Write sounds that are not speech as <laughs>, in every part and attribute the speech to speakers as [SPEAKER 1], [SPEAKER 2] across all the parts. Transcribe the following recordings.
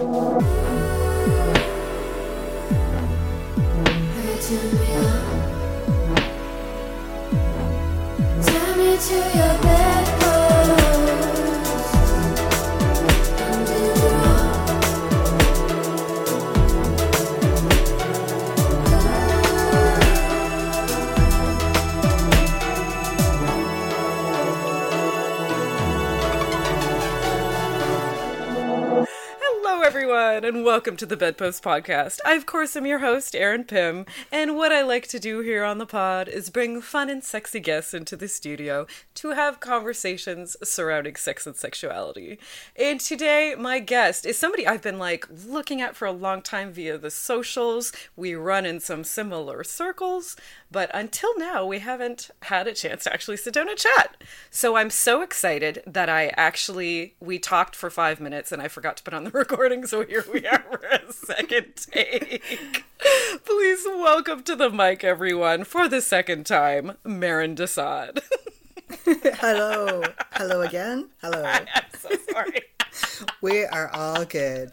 [SPEAKER 1] bedpost.
[SPEAKER 2] Everyone, and welcome to the Bedpost Podcast. I, of course, am your host, Erin Pym, and what I like to do here on the pod is bring fun and sexy guests into the studio to have conversations surrounding sex and sexuality. And today, my guest is somebody I've been like looking at for a long time via the socials. We run in some similar circles, but until now, we haven't had a chance to actually sit down and chat. So I'm so excited that I actually we talked for five minutes and I forgot to put on the <laughs> recording. So here we are for a second take. <laughs> Please welcome to the mic, everyone, for the second time, Maron de Sade. <laughs>
[SPEAKER 3] Hello. Hello again. Hello.
[SPEAKER 2] I'm so sorry.
[SPEAKER 3] We are all good.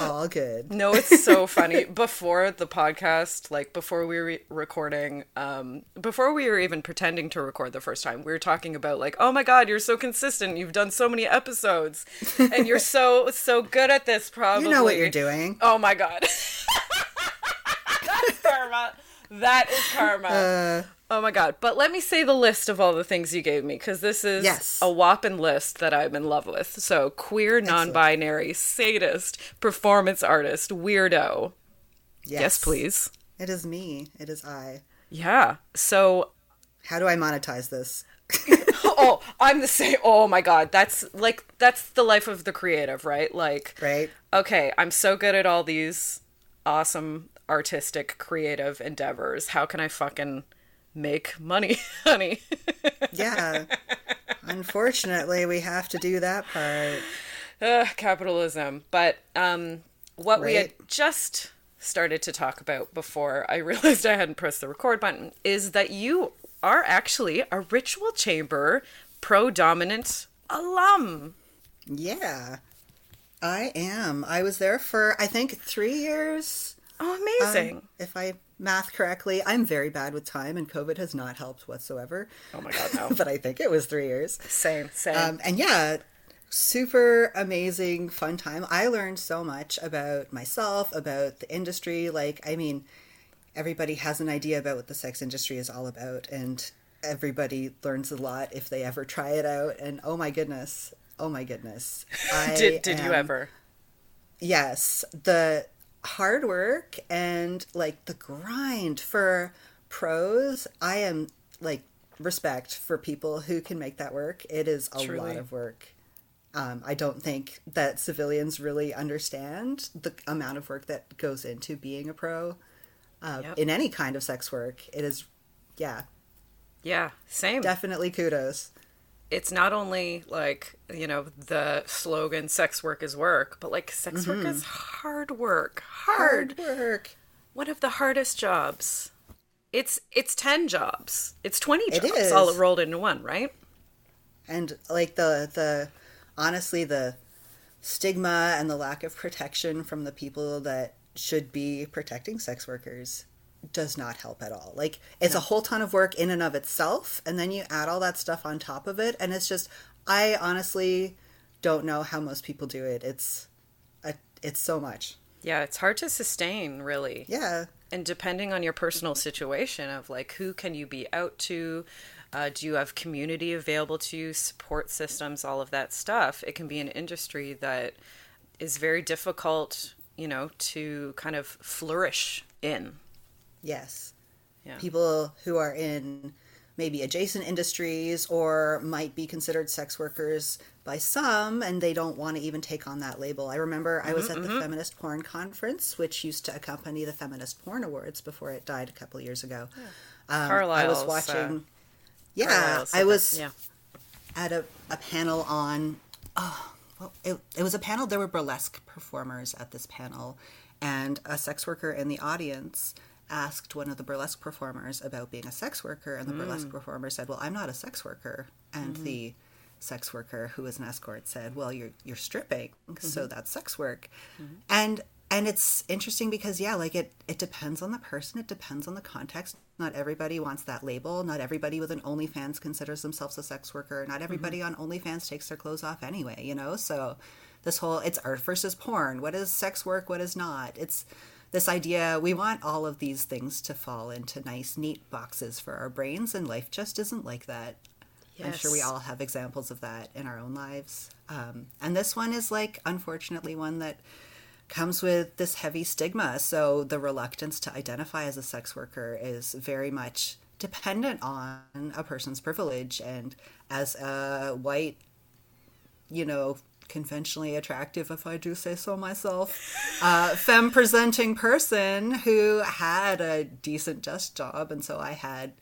[SPEAKER 3] All good. <laughs>
[SPEAKER 2] No, it's so funny. Before the podcast, like before we were recording, um, before we were even pretending to record the first time, we were talking about like, oh my god, you're so consistent. You've done so many episodes, and you're so so good at this. Probably
[SPEAKER 3] You know what you're doing.
[SPEAKER 2] Oh my god, <laughs> that's karma. That is karma.
[SPEAKER 3] Uh,
[SPEAKER 2] Oh my god. But let me say the list of all the things you gave me because this is
[SPEAKER 3] Yes.
[SPEAKER 2] a whopping list that I'm in love with. So, queer, non binary, sadist, performance artist, weirdo.
[SPEAKER 3] yes.
[SPEAKER 2] Yes, please.
[SPEAKER 3] It is me. It is I.
[SPEAKER 2] Yeah. So,
[SPEAKER 3] How do I monetize this? <laughs> <laughs>
[SPEAKER 2] oh, I'm the same. Oh my god. That's like, that's the life of the creative, right? Like,
[SPEAKER 3] Right?
[SPEAKER 2] okay, I'm so good at all these awesome artistic, creative endeavors. How can I fucking make money, <laughs> honey?
[SPEAKER 3] Yeah. Unfortunately, we have to do that part.
[SPEAKER 2] Ugh, capitalism. But um, what we had just started to talk about before I <laughs> realized I hadn't pressed the record button is that you are actually a ritual chamber pro dominant alum.
[SPEAKER 3] Yeah. I am. I was there for, I think, three years.
[SPEAKER 2] Oh,
[SPEAKER 3] um,
[SPEAKER 2] amazing.
[SPEAKER 3] if I math correctly. I'm very bad with time, and COVID has not helped whatsoever.
[SPEAKER 2] oh my god, no. <laughs>
[SPEAKER 3] But I think it was three years.
[SPEAKER 2] same, same.
[SPEAKER 3] Um, and yeah, super amazing, fun time. I learned so much about myself, about the industry. Like, I mean, everybody has an idea about what the sex industry is all about, and everybody learns a lot if they ever try it out. And oh my goodness, oh my goodness, <laughs> I
[SPEAKER 2] did did you ever?
[SPEAKER 3] yes the hard work and like the grind for pros i am like respect for people who can make that work it is a
[SPEAKER 2] Truly.
[SPEAKER 3] lot of work um, i don't think that civilians really understand the amount of work that goes into being a pro uh,
[SPEAKER 2] Yep.
[SPEAKER 3] in any kind of sex work it is yeah
[SPEAKER 2] Yeah, same.
[SPEAKER 3] definitely kudos
[SPEAKER 2] it's not only like you know the slogan "sex work is work," but like sex work mm-hmm. is hard work. Hard.
[SPEAKER 3] hard work
[SPEAKER 2] one of the hardest jobs. It's it's ten jobs. It's twenty jobs
[SPEAKER 3] is.
[SPEAKER 2] all rolled into one, right?
[SPEAKER 3] and like the the honestly the stigma and the lack of protection from the people that should be protecting sex workers does not help at all like it's a whole ton of work in and of itself and then you add all that stuff on top of it and it's just i honestly don't know how most people do it it's a, it's so much
[SPEAKER 2] Yeah, it's hard to sustain, really.
[SPEAKER 3] yeah
[SPEAKER 2] And depending on your personal situation of like who can you be out to, uh, do you have community available to you, support systems, all of that stuff. It can be an industry that is very difficult, you know, to kind of flourish in.
[SPEAKER 3] Yes.
[SPEAKER 2] Yeah.
[SPEAKER 3] People who are in maybe adjacent industries or might be considered sex workers by some and they don't want to even take on that label. I remember I was at the Feminist Porn Conference, which used to accompany the Feminist Porn Awards before it died a couple years ago. Um, I was watching.
[SPEAKER 2] uh,
[SPEAKER 3] yeah, I was
[SPEAKER 2] Yeah.
[SPEAKER 3] at a, a panel on oh well, it, it was a panel there were burlesque performers at this panel and a sex worker in the audience asked one of the burlesque performers about being a sex worker and the mm. burlesque performer said well i'm not a sex worker and the mm-hmm. sex worker who was an escort said, "Well, you're you're stripping, so mm-hmm. that's sex work," mm-hmm. and and it's interesting because yeah, like it it depends on the person, it depends on the context. Not everybody wants that label. Not everybody with an OnlyFans considers themselves a sex worker. Not everybody on OnlyFans takes their clothes off anyway. You know, so this whole it's art versus porn. What is sex work? What is not? It's this idea we want all of these things to fall into nice, neat boxes for our brains, and life just isn't like that. I'm sure we all have examples of that in our own lives. Um, and this one is like, unfortunately, one that comes with this heavy stigma. So the reluctance to identify as a sex worker is very much dependent on a person's privilege. And as a white, you know, conventionally attractive, if I do say so myself, uh, femme presenting person who had a decent desk job. And so I had,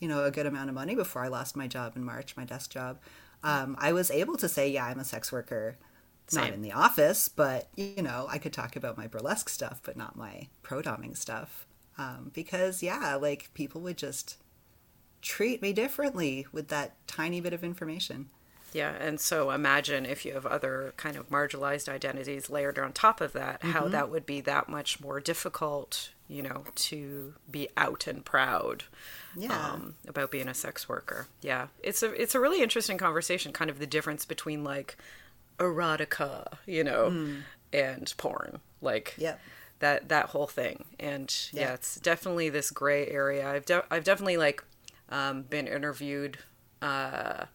[SPEAKER 3] you know, a good amount of money before I lost my job in March, my desk job. Um, I was able to say, yeah, I'm a sex worker. Not in the office, but you know, I could talk about my burlesque stuff, but not my pro doming stuff. Um, because yeah, like people would just treat me differently with that tiny bit of information.
[SPEAKER 2] Yeah, and so imagine if you have other kind of marginalized identities layered on top of that, how that would be that much more difficult, you know, to be out and proud
[SPEAKER 3] Yeah.
[SPEAKER 2] um, about being a sex worker. Yeah, it's a it's a really interesting conversation, kind of the difference between like erotica, you know, and porn, like
[SPEAKER 3] Yep.
[SPEAKER 2] that that whole thing. And yeah,
[SPEAKER 3] Yeah.
[SPEAKER 2] it's definitely this gray area. I've de- I've definitely like um, been interviewed. Uh,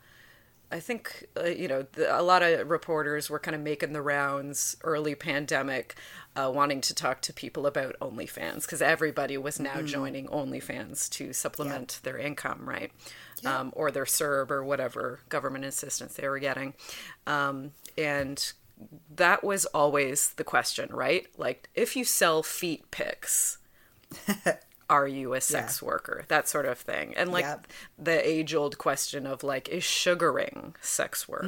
[SPEAKER 2] I think uh, you know the, a lot of reporters were kind of making the rounds early pandemic, uh, wanting to talk to people about OnlyFans because everybody was now joining OnlyFans to supplement their income, right? Um, or their CERB or whatever government assistance they were getting, um, and that was always the question, right? Like if you sell feet pics <laughs> are you a sex worker that sort of thing and like
[SPEAKER 3] Yep.
[SPEAKER 2] the age old question of like is sugaring sex work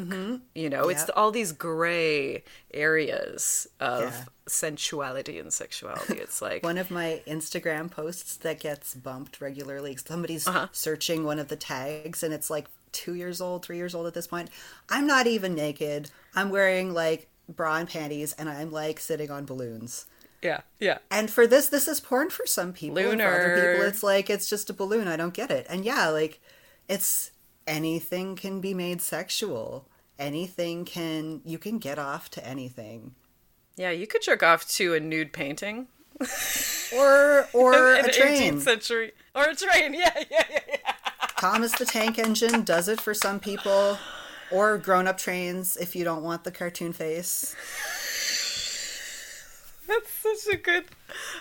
[SPEAKER 2] you know it's all these gray areas of
[SPEAKER 3] Yeah.
[SPEAKER 2] sensuality and sexuality it's <laughs> like
[SPEAKER 3] One of my Instagram posts that gets bumped regularly, somebody's
[SPEAKER 2] Uh-huh.
[SPEAKER 3] searching one of the tags and it's like two years old, three years old at this point. I'm not even naked. I'm wearing like bra and panties and I'm like sitting on balloons.
[SPEAKER 2] Yeah yeah
[SPEAKER 3] And for this, this is porn for some people. and For other people, it's like it's just a balloon. I don't get it. And yeah, like it's anything can be made sexual. Anything can you can get off to anything,
[SPEAKER 2] yeah you could jerk off to a nude painting
[SPEAKER 3] or or <laughs>
[SPEAKER 2] in
[SPEAKER 3] a train.
[SPEAKER 2] 18th century or a train <laughs> yeah yeah yeah, yeah.
[SPEAKER 3] Thomas the Tank Engine does it for some people, or grown up trains if you don't want the cartoon face.
[SPEAKER 2] That's such a good,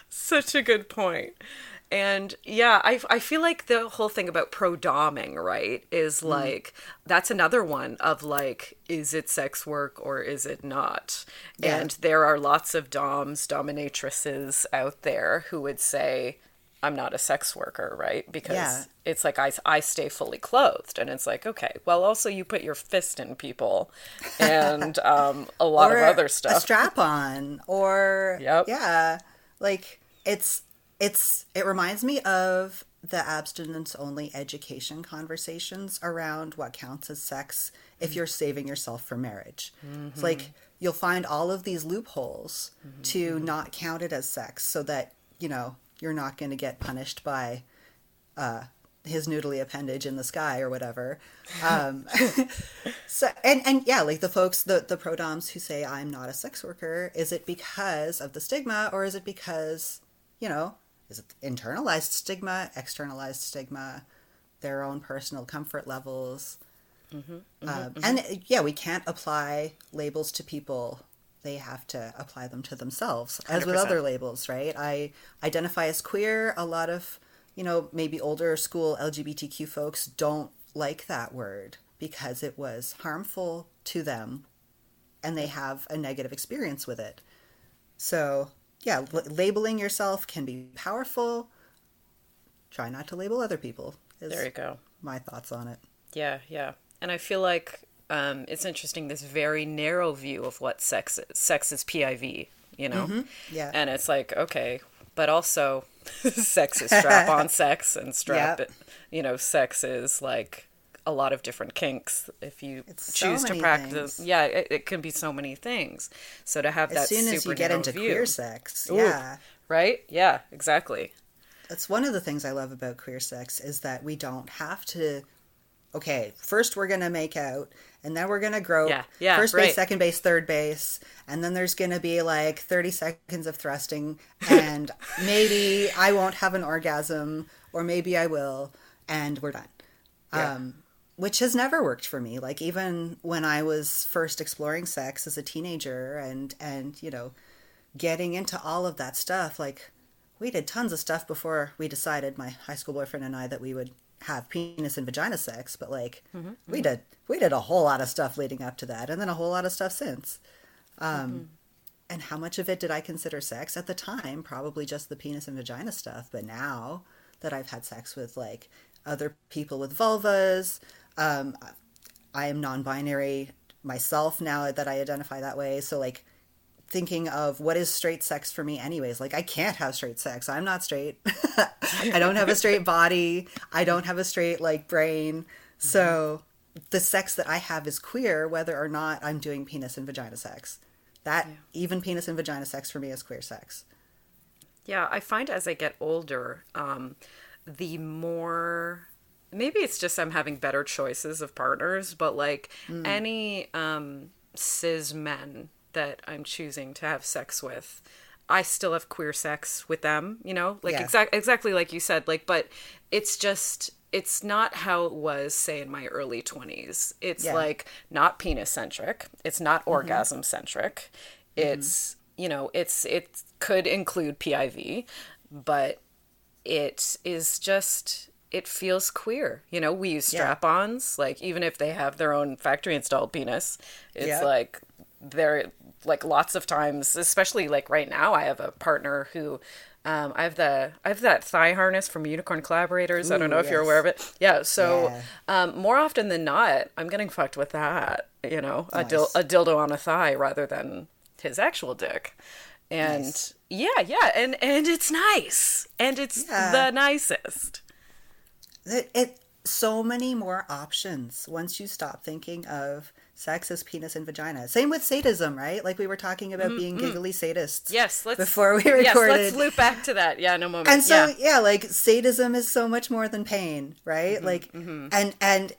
[SPEAKER 2] such a good point. And yeah, I, I feel like the whole thing about pro doming, right, is mm. like that's another one of like, is it sex work or is it not?
[SPEAKER 3] Yeah.
[SPEAKER 2] And there are lots of doms, dominatrices out there who would say, I'm not a sex worker, right? Because
[SPEAKER 3] Yeah.
[SPEAKER 2] it's like I, I stay fully clothed. And it's like, okay, well, also you put your fist in people and <laughs> um, a lot of other stuff.
[SPEAKER 3] A strap on, or
[SPEAKER 2] Yep.
[SPEAKER 3] yeah, like it's it's it reminds me of the abstinence only education conversations around what counts as sex if mm. you're saving yourself for marriage. It's mm-hmm. like you'll find all of these loopholes mm-hmm. to not count it as sex, so that you know you're not going to get punished by uh, his noodly appendage in the sky or whatever. Um, <laughs> so and and yeah, like the folks, the the pro doms who say I'm not a sex worker, is it because of the stigma or is it because you know is it internalized stigma, externalized stigma, their own personal comfort levels? um, And yeah, we can't apply labels to people. They have to apply them to themselves, as with
[SPEAKER 2] 100%.
[SPEAKER 3] other labels, right? I identify as queer. A lot of, you know, maybe older school LGBTQ folks don't like that word because it was harmful to them and they have a negative experience with it. So, yeah, l- labeling yourself can be powerful. Try not to label other people, is
[SPEAKER 2] There you go.
[SPEAKER 3] my thoughts on it.
[SPEAKER 2] Yeah, yeah. And I feel like um, it's interesting this very narrow view of what sex is. Sex is PIV, you know?
[SPEAKER 3] Yeah.
[SPEAKER 2] And it's like, okay, but also <laughs> sex is strap on <laughs> sex and strap
[SPEAKER 3] Yep.
[SPEAKER 2] you know, sex is like a lot of different kinks if you
[SPEAKER 3] It's so
[SPEAKER 2] choose to practice.
[SPEAKER 3] things.
[SPEAKER 2] Yeah, it, it can be so many things. So to have
[SPEAKER 3] As
[SPEAKER 2] that
[SPEAKER 3] soon as
[SPEAKER 2] super
[SPEAKER 3] you get into
[SPEAKER 2] view,
[SPEAKER 3] queer sex,
[SPEAKER 2] Ooh,
[SPEAKER 3] yeah.
[SPEAKER 2] right? Yeah, exactly.
[SPEAKER 3] That's one of the things I love about queer sex is that we don't have to. Okay, first we're gonna make out, and then we're gonna grow.
[SPEAKER 2] Yeah, yeah,
[SPEAKER 3] First
[SPEAKER 2] right.
[SPEAKER 3] base, second base, third base, and then there's gonna be like thirty seconds of thrusting, and <laughs> maybe I won't have an orgasm, or maybe I will, and we're done.
[SPEAKER 2] Yeah.
[SPEAKER 3] Um, which has never worked for me. Like even when I was first exploring sex as a teenager, and and you know, getting into all of that stuff, like we did tons of stuff before we decided my high school boyfriend and I that we would have penis and vagina sex but like we did we did a whole lot of stuff leading up to that and then a whole lot of stuff since. Um and how much of it did I consider sex? At the time probably just the penis and vagina stuff but now that I've had sex with like other people with vulvas um I am non-binary myself now that I identify that way. So like thinking of what is straight sex for me anyways. Like i can't have straight sex. I'm not straight. <laughs> I don't have a straight body. I don't have a straight like brain. So the sex that i have is queer whether or not i'm doing penis and vagina sex. That even penis and vagina sex for me is queer sex.
[SPEAKER 2] Yeah, I find as I get older, um, the more maybe it's just I'm having better choices of partners, but like any um, cis men that I'm choosing to have sex with, I still have queer sex with them, you know, like
[SPEAKER 3] Yeah.
[SPEAKER 2] exact exactly like you said, like, but it's just it's not how it was say in my early 20s it's
[SPEAKER 3] Yeah.
[SPEAKER 2] like not penis centric it's not mm-hmm. orgasm centric mm-hmm. it's you know it's it could include piv but it is just it feels queer. You know we use strap-ons. Like even if they have their own factory installed penis it's
[SPEAKER 3] Yeah.
[SPEAKER 2] like they're like lots of times especially like right now i have a partner who um, I have the I have that thigh harness from Unicorn Collaborators. I don't
[SPEAKER 3] Ooh,
[SPEAKER 2] know if you're aware of it. Yeah. So
[SPEAKER 3] Yeah.
[SPEAKER 2] Um, more often than not, I'm getting fucked with that. You know, a, dil- a dildo on a thigh rather than his actual dick. And
[SPEAKER 3] Nice.
[SPEAKER 2] yeah, yeah, and and it's nice, and it's
[SPEAKER 3] Yeah.
[SPEAKER 2] the nicest.
[SPEAKER 3] it, it so many more options once you stop thinking of sex is penis and vagina same with sadism right like we were talking about being giggly sadists
[SPEAKER 2] Yes, let's
[SPEAKER 3] before we recorded.
[SPEAKER 2] Yes, let's loop back to that. Yeah, no moment.
[SPEAKER 3] and so
[SPEAKER 2] yeah.
[SPEAKER 3] yeah. like sadism is so much more than pain right
[SPEAKER 2] Mm-hmm,
[SPEAKER 3] like and and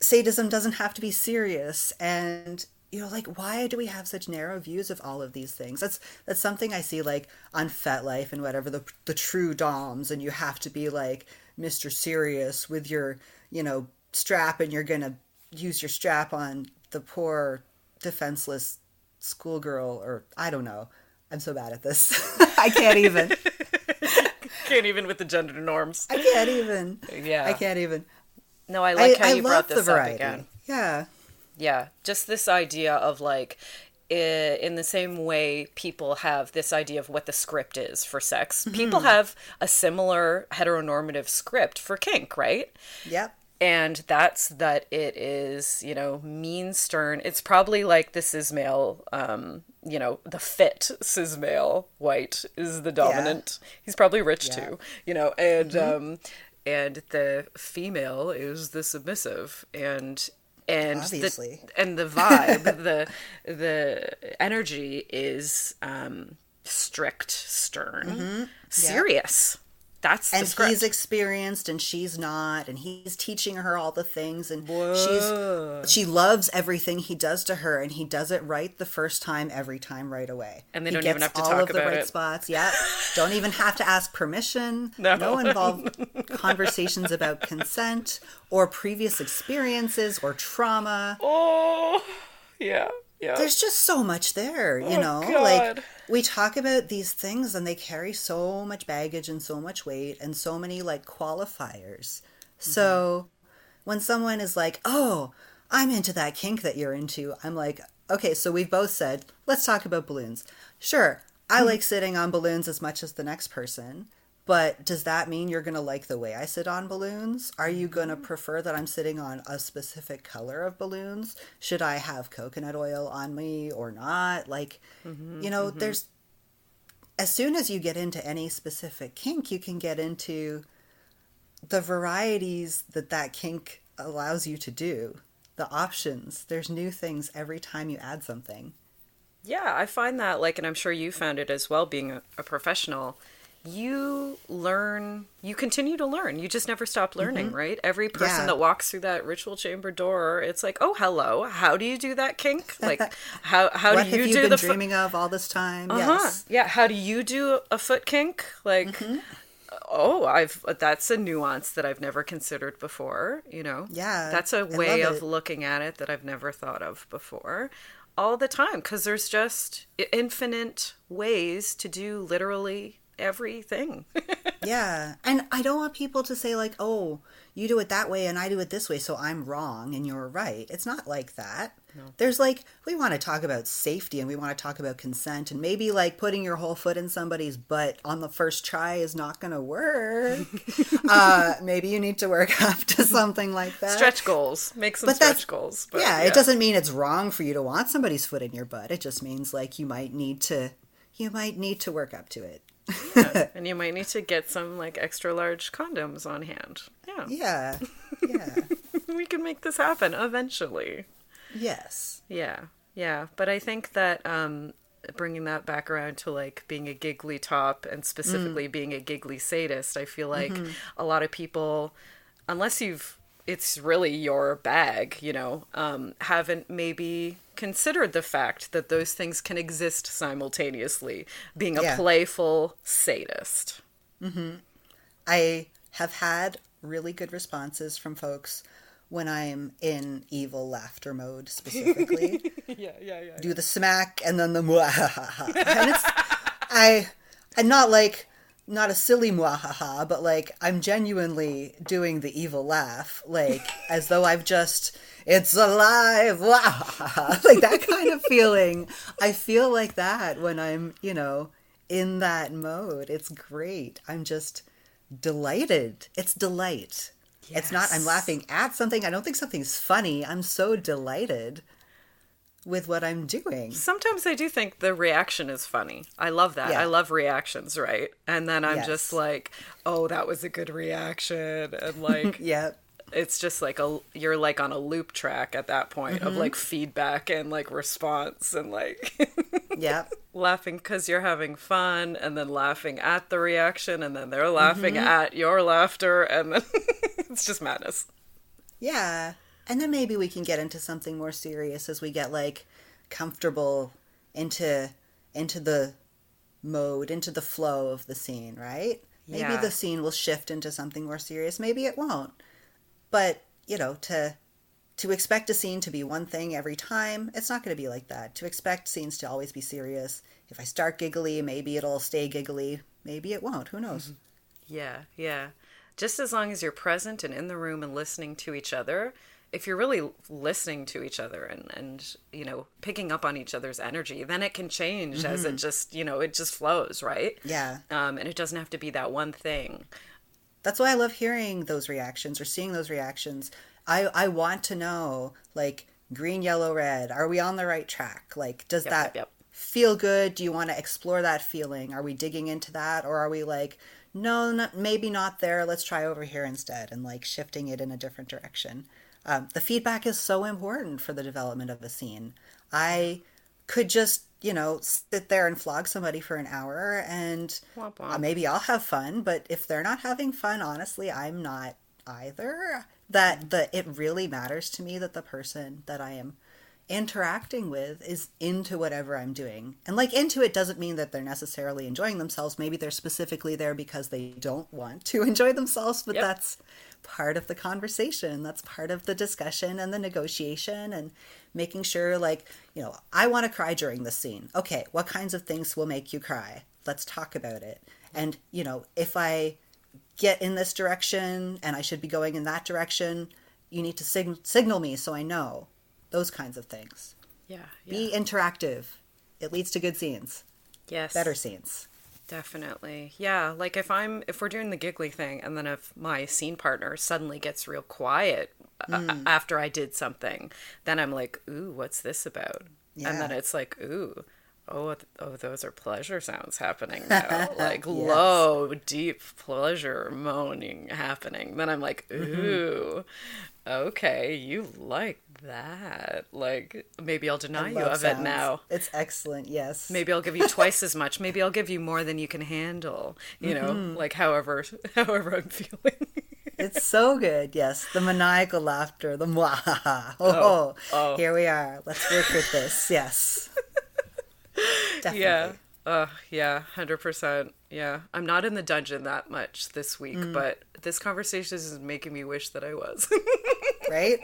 [SPEAKER 3] sadism doesn't have to be serious and you know like why do we have such narrow views of all of these things that's that's something i see like on FetLife and whatever the the true doms and you have to be like mr serious with your you know strap and you're gonna use your strap on the poor defenseless schoolgirl or i don't know i'm so bad at this <laughs> i can't even <laughs>
[SPEAKER 2] can't even with the gender norms.
[SPEAKER 3] I can't even.
[SPEAKER 2] Yeah.
[SPEAKER 3] I can't even.
[SPEAKER 2] No, I like
[SPEAKER 3] I,
[SPEAKER 2] how
[SPEAKER 3] I
[SPEAKER 2] you brought this up again.
[SPEAKER 3] Yeah.
[SPEAKER 2] Yeah, just this idea of like, in the same way people have this idea of what the script is for sex, people mm-hmm. have a similar heteronormative script for kink, right?
[SPEAKER 3] Yep.
[SPEAKER 2] And that's that it is, you know, mean, stern. It's probably like the cis male, um, you know, the fit cis male white is the dominant. He's probably rich
[SPEAKER 3] Yeah.
[SPEAKER 2] too, you know, and um, and the female is the submissive, and and
[SPEAKER 3] Obviously.
[SPEAKER 2] the and the vibe, <laughs> the the energy is um, strict, stern, serious. That's
[SPEAKER 3] And he's experienced and she's not, and he's teaching her all the things, and
[SPEAKER 2] Whoa.
[SPEAKER 3] she's she loves everything he does to her, and he does it right the first time, every time, right away.
[SPEAKER 2] And they
[SPEAKER 3] he
[SPEAKER 2] don't even have to
[SPEAKER 3] all
[SPEAKER 2] talk
[SPEAKER 3] of the
[SPEAKER 2] about
[SPEAKER 3] right
[SPEAKER 2] it.
[SPEAKER 3] spots. Yeah, don't even have to ask permission. <laughs>
[SPEAKER 2] No.
[SPEAKER 3] involved conversations about consent or previous experiences or trauma.
[SPEAKER 2] Oh, yeah, yeah.
[SPEAKER 3] there's just so much there you
[SPEAKER 2] Oh,
[SPEAKER 3] know?
[SPEAKER 2] God.
[SPEAKER 3] like we talk about these things and they carry so much baggage and so much weight and so many like qualifiers. So mm-hmm. when someone is like oh i'm into that kink that you're into i'm like okay so we've both said let's talk about balloons. Sure i hmm. like sitting on balloons as much as the next person but does that mean you're going to like the way I sit on balloons? Are you going to mm-hmm. prefer that I'm sitting on a specific color of balloons? Should I have coconut oil on me or not? Like, mm-hmm, you know, mm-hmm. there's as soon as you get into any specific kink, you can get into the varieties that that kink allows you to do. The options. There's new things every time you add something.
[SPEAKER 2] Yeah, I find that like, and I'm sure you found it as well, being a, a professional. You learn, you continue to learn. You just never stop learning, right? Every person
[SPEAKER 3] Mm-hmm. Yeah.
[SPEAKER 2] that walks through that ritual chamber door, it's like, oh, hello. How do you do that kink? Like, <laughs> how how
[SPEAKER 3] what
[SPEAKER 2] do you
[SPEAKER 3] have you
[SPEAKER 2] do
[SPEAKER 3] been
[SPEAKER 2] the
[SPEAKER 3] dreaming of all this time?
[SPEAKER 2] Uh-huh.
[SPEAKER 3] Yes.
[SPEAKER 2] Yeah. How do you do a foot kink? Like,
[SPEAKER 3] Mm-hmm.
[SPEAKER 2] oh, I've that's a nuance that I've never considered before. You know.
[SPEAKER 3] Yeah,
[SPEAKER 2] That's a way of
[SPEAKER 3] it.
[SPEAKER 2] looking at it that I've never thought of before. All the time, because there's just infinite ways to do literally everything. <laughs>
[SPEAKER 3] Yeah. And I don't want people to say, like, oh, you do it that way and I do it this way, so I'm wrong and you're right. It's not like that. There's like, we want to talk about safety and we want to talk about consent, and maybe like putting your whole foot in somebody's butt on the first try is not going to work. <laughs> uh, maybe you need to work <laughs> up to something like that.
[SPEAKER 2] stretch goals. Make some
[SPEAKER 3] But
[SPEAKER 2] stretch goals. But
[SPEAKER 3] yeah, it doesn't mean it's wrong for you to want somebody's foot in your butt. It just means like you might need to, you might need to work up to it.
[SPEAKER 2] And you might need to get some like extra large condoms on hand. Yeah.
[SPEAKER 3] Yeah. Yeah. <laughs>
[SPEAKER 2] we can make this happen eventually.
[SPEAKER 3] yes.
[SPEAKER 2] Yeah, yeah. But I think that um, bringing that back around to like being a giggly top and specifically being a giggly sadist, I feel like a lot of people, unless you've, it's really your bag, you know, um, haven't maybe considered the fact that those things can exist simultaneously. Being a
[SPEAKER 3] Yeah.
[SPEAKER 2] playful sadist.
[SPEAKER 3] I have had really good responses from folks when I'm in evil laughter mode specifically. <laughs>
[SPEAKER 2] Yeah, yeah, yeah.
[SPEAKER 3] Do the smack and then the. <laughs> And it's I I'm not like not a silly mwahaha, but like I'm genuinely doing the evil laugh, like <laughs> as though I've just it's alive, wahaha. <laughs> like that kind of feeling. I feel like that when I'm, you know, in that mode. It's great. I'm just delighted. It's delight. It's not I'm laughing at something. I don't think something's funny. I'm so delighted with what I'm doing.
[SPEAKER 2] Sometimes I do think the reaction is funny. I love that.
[SPEAKER 3] Yeah.
[SPEAKER 2] I love reactions, right? And then I'm
[SPEAKER 3] Yes.
[SPEAKER 2] just like, oh, that was a good reaction. And like, <laughs>
[SPEAKER 3] Yep.
[SPEAKER 2] it's just like a, you're like on a loop track at that point
[SPEAKER 3] Mm-hmm.
[SPEAKER 2] of like feedback and like response and like <laughs>
[SPEAKER 3] Yep.
[SPEAKER 2] laughing because you're having fun and then laughing at the reaction and then they're laughing
[SPEAKER 3] Mm-hmm.
[SPEAKER 2] at your laughter and then <laughs> it's just madness.
[SPEAKER 3] Yeah. And then maybe we can get into something more serious as we get like comfortable into into the mode, into the flow of the scene, right?
[SPEAKER 2] yeah.
[SPEAKER 3] Maybe the scene will shift into something more serious, maybe it won't. But, you know, to to expect a scene to be one thing every time, it's not going to be like that. To expect scenes to always be serious. If I start giggly, maybe it'll stay giggly. Maybe it won't. Who knows? Mm-hmm.
[SPEAKER 2] Yeah, yeah. Just as long as you're present and in the room and listening to each other, if you're really listening to each other and, and you know, picking up on each other's energy, then it can change as it just, you know, it just flows, right?
[SPEAKER 3] Yeah.
[SPEAKER 2] Um, and it doesn't have to be that one thing.
[SPEAKER 3] that's why I love hearing those reactions or seeing those reactions. I I want to know like green, yellow, red. Are we on the right track? Like, does
[SPEAKER 2] Yep,
[SPEAKER 3] that
[SPEAKER 2] yep.
[SPEAKER 3] feel good? Do you want to explore that feeling? Are we digging into that, or are we like, no, not, maybe not there. Let's try over here instead, and like shifting it in a different direction. Um, the feedback is so important for the development of a scene. I could just you know sit there and flog somebody for an hour and
[SPEAKER 2] Womp womp.
[SPEAKER 3] uh, maybe I'll have fun, but if they're not having fun, honestly, I'm not either. That the it really matters to me that the person that I am interacting with is into whatever I'm doing. And like into it doesn't mean that they're necessarily enjoying themselves. Maybe they're specifically there because they don't want to <laughs> enjoy themselves, but
[SPEAKER 2] Yep.
[SPEAKER 3] that's part of the conversation. That's part of the discussion and the negotiation and making sure like, you know, I want to cry during this scene. Okay, what kinds of things will make you cry? Let's talk about it. And, you know, if I get in this direction and I should be going in that direction, you need to sig- signal me so I know. Those kinds of things.
[SPEAKER 2] Yeah. yeah.
[SPEAKER 3] Be interactive. It leads to good scenes,
[SPEAKER 2] yes.
[SPEAKER 3] better scenes.
[SPEAKER 2] Definitely. Yeah, like if I'm if we're doing the giggly thing and then if my scene partner suddenly gets real quiet a- a- after I did something, then I'm like, "Ooh, what's this about?" Yeah. And then it's like, "Ooh, oh, oh, those are pleasure sounds happening <laughs> now. like low, deep pleasure moaning happening." Then I'm like, mm-hmm. "Ooh." Okay, you like that. Like, maybe I'll deny you of it now.
[SPEAKER 3] It's excellent. Yes.
[SPEAKER 2] Maybe I'll give you twice as much. Maybe I'll give you more than you can handle. You know, mm-hmm. like however <laughs> however I'm feeling.
[SPEAKER 3] It's so good. Yes, the maniacal laughter, the <laughs> mwahaha. Oh,
[SPEAKER 2] oh, oh.
[SPEAKER 3] here we are. Let's work with this. Yes. <laughs> Definitely.
[SPEAKER 2] yeah. Uh yeah, 100%. Yeah. I'm not in the dungeon that much this week, but this conversation is making me wish that I was. <laughs>
[SPEAKER 3] Right?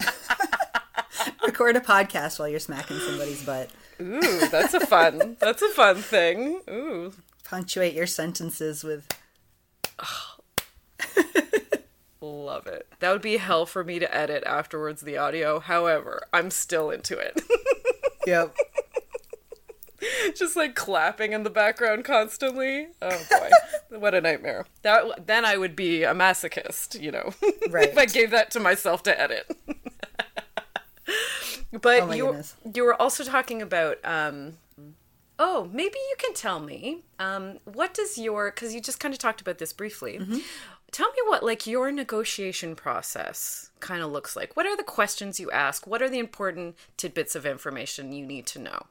[SPEAKER 3] <laughs> Record a podcast while you're smacking somebody's butt.
[SPEAKER 2] Ooh, that's a fun. <laughs> That's a fun thing. Ooh.
[SPEAKER 3] Punctuate your sentences with
[SPEAKER 2] Love it. That would be hell for me to edit afterwards the audio. However, I'm still into it.
[SPEAKER 3] Yep. <laughs>
[SPEAKER 2] Just like clapping in the background constantly. Oh boy. <laughs> what a nightmare. That then I would be a masochist, you know.
[SPEAKER 3] Right. <laughs>
[SPEAKER 2] if I gave that to myself to edit. but
[SPEAKER 3] Oh
[SPEAKER 2] you
[SPEAKER 3] goodness.
[SPEAKER 2] you were also talking about um Oh, maybe you can tell me. Um, what does your because you just kind of talked about this briefly.
[SPEAKER 3] Mm-hmm.
[SPEAKER 2] Tell me what like your negotiation process kind of looks like. What are the questions you ask? What are the important tidbits of information you need to know?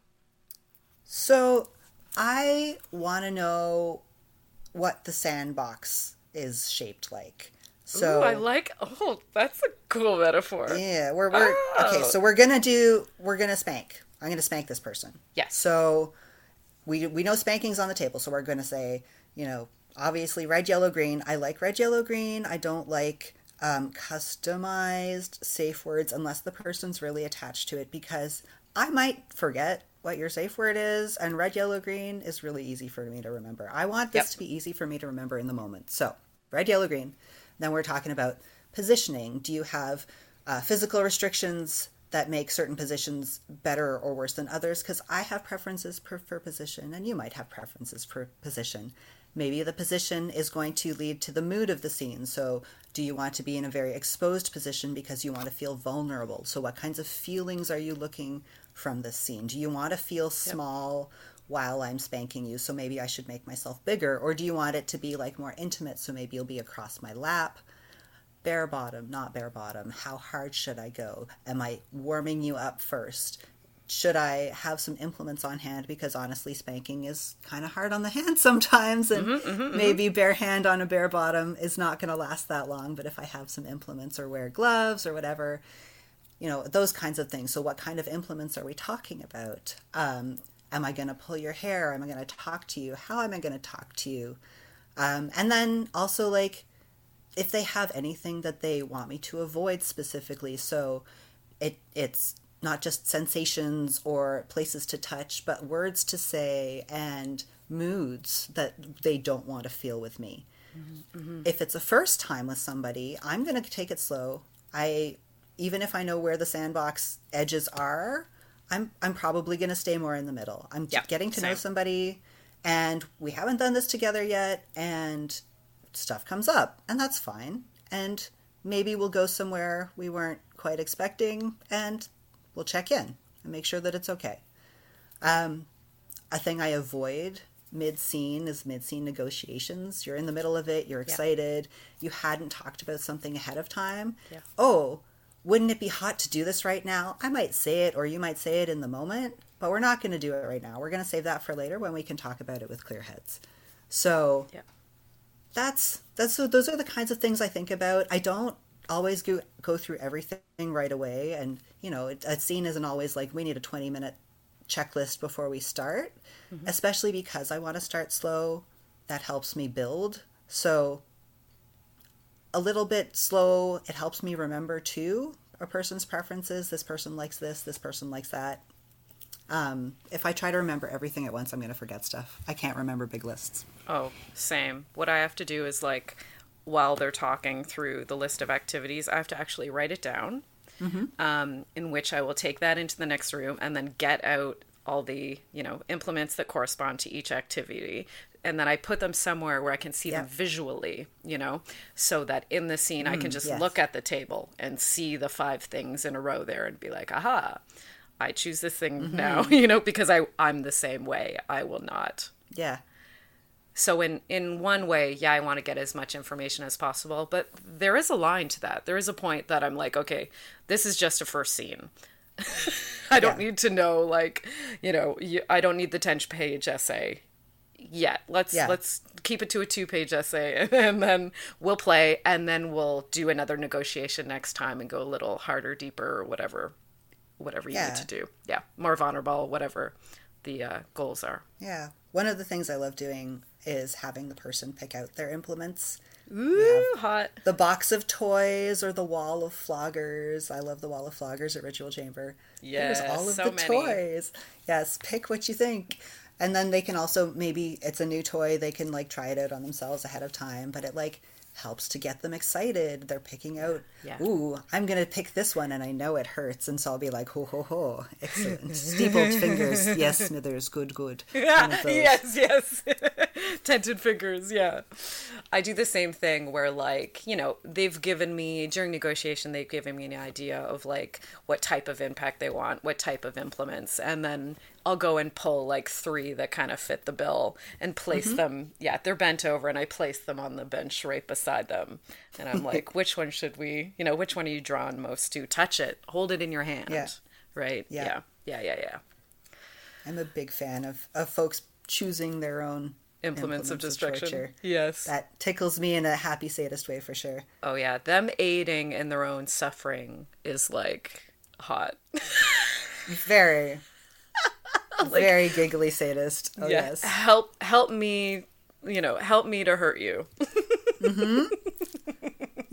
[SPEAKER 3] So I want to know what the sandbox is shaped like. So
[SPEAKER 2] Ooh, I like. Oh, that's a cool metaphor.
[SPEAKER 3] Yeah, we're we're okay.
[SPEAKER 2] Oh.
[SPEAKER 3] So we're gonna do we're gonna spank. I'm gonna spank this person.
[SPEAKER 2] Yes.
[SPEAKER 3] So we we know spanking's on the table. So we're gonna say, you know, obviously red, yellow, green. I like red, yellow, green. I don't like um, customized safe words unless the person's really attached to it because I might forget what your safe word is, and red, yellow, green is really easy for me to remember. I want this
[SPEAKER 2] Yep.
[SPEAKER 3] to be easy for me to remember in the moment. So red, yellow, green. Then we're talking about positioning. Do you have uh, physical restrictions that make certain positions better or worse than others? Because I have preferences per, for position, and you might have preferences for position. Maybe the position is going to lead to the mood of the scene. So, do you want to be in a very exposed position because you want to feel vulnerable? So, what kinds of feelings are you looking from this scene? Do you want to feel small while I'm spanking you? So, maybe I should make myself bigger. Or do you want it to be like more intimate? So, maybe you'll be across my lap bare bottom, not bare bottom. How hard should I go? Am I warming you up first? Should I have some implements on hand? Because honestly, spanking is kind of hard on the hand <laughs> sometimes, and mm-hmm, mm-hmm, mm-hmm. maybe bare hand on a bare bottom is not going to last that long. But if I have some implements or wear gloves or whatever, you know, those kinds of things. So, what kind of implements are we talking about? Um, am I going to pull your hair? Am I going to talk to you? How am I going to talk to you? Um, and then also, like, if they have anything that they want me to avoid specifically so it it's not just sensations or places to touch but words to say and moods that they don't want to feel with me if it's a first time with somebody i'm going to take it slow i even if i know where the sandbox edges are i'm i'm probably going to stay more in the middle i'm
[SPEAKER 2] Yeah,
[SPEAKER 3] getting to know somebody and we haven't done this together yet and stuff comes up, and that's fine. And maybe we'll go somewhere we weren't quite expecting, and we'll check in and make sure that it's okay. Um, a thing I avoid mid scene is mid scene negotiations. You're in the middle of it, you're excited, you hadn't talked about something ahead of time.
[SPEAKER 2] Yeah.
[SPEAKER 3] Oh, wouldn't it be hot to do this right now? I might say it, or you might say it in the moment, but we're not going to do it right now. We're going to save that for later when we can talk about it with clear heads. So,
[SPEAKER 2] Yeah.
[SPEAKER 3] that's that's so those are the kinds of things I think about. I don't always go go through everything right away, and you know, it, a scene isn't always like we need a twenty minute checklist before we start, mm-hmm. especially because I want to start slow. That helps me build. So a little bit slow. It helps me remember too a person's preferences. This person likes this. This person likes that. Um, if I try to remember everything at once, I'm going to forget stuff. I can't remember big lists.
[SPEAKER 2] Oh, same. What I have to do is like while they're talking through the list of activities, I have to actually write it down. Um, in which I will take that into the next room and then get out all the you know implements that correspond to each activity and then I put them somewhere where I can see them visually, you know, so that in the scene I can mm, just
[SPEAKER 3] yes.
[SPEAKER 2] look at the table and see the five things in a row there and be like, aha, I choose this thing mm-hmm. now, <laughs> you know, because I I'm the same way. I will not
[SPEAKER 3] Yeah.
[SPEAKER 2] So in in one way, yeah, I want to get as much information as possible, but there is a line to that. There is a point that I'm like, okay, this is just a first scene. <laughs> I don't
[SPEAKER 3] Yeah.
[SPEAKER 2] need to know like, you know, you, I don't need the 10 page essay yet. Let's
[SPEAKER 3] Yeah.
[SPEAKER 2] let's keep it to a two page essay <laughs> and then we'll play and then we'll do another negotiation next time and go a little harder, deeper or whatever whatever you
[SPEAKER 3] Yeah.
[SPEAKER 2] need to do. Yeah, more vulnerable, whatever the uh, goals are.
[SPEAKER 3] Yeah. One of the things I love doing is having the person pick out their implements.
[SPEAKER 2] Ooh, hot.
[SPEAKER 3] The box of toys or the wall of floggers. I love the wall of floggers at Ritual Chamber.
[SPEAKER 2] Yes,
[SPEAKER 3] Here's all of
[SPEAKER 2] so
[SPEAKER 3] the
[SPEAKER 2] many.
[SPEAKER 3] toys. Yes, pick what you think. And then they can also maybe it's a new toy, they can like try it out on themselves ahead of time, but it like helps to get them excited. They're picking out,
[SPEAKER 2] Yeah.
[SPEAKER 3] ooh, I'm gonna pick this one and I know it hurts, and so I'll be like, ho ho ho. Excellent. Steepled fingers. <laughs> Yes, Smithers, good, good. <laughs>
[SPEAKER 2] Yes, yes. <laughs> Tented fingers, yeah. I do the same thing where, like, you know, they've given me, during negotiation, they've given me an idea of, like, what type of impact they want, what type of implements, and then I'll go and pull, like, three that kind of fit the bill and place
[SPEAKER 3] Mm-hmm.
[SPEAKER 2] them. Yeah, they're bent over, and I place them on the bench right beside them. And I'm like, <laughs> which one should we, you know, which one are you drawn most to? Touch it, hold it in your hand.
[SPEAKER 3] Yeah.
[SPEAKER 2] Right?
[SPEAKER 3] Yeah.
[SPEAKER 2] Yeah, yeah, yeah. yeah.
[SPEAKER 3] I'm a big fan of, of folks choosing their own
[SPEAKER 2] Implements, of destruction.
[SPEAKER 3] torture.
[SPEAKER 2] yes.
[SPEAKER 3] That tickles me in a happy sadist way for sure.
[SPEAKER 2] Oh yeah, them aiding in their own suffering is like hot.
[SPEAKER 3] Very, <laughs> very giggly sadist. Oh
[SPEAKER 2] yeah.
[SPEAKER 3] yes.
[SPEAKER 2] Help help me, you know, help me to hurt you. <laughs>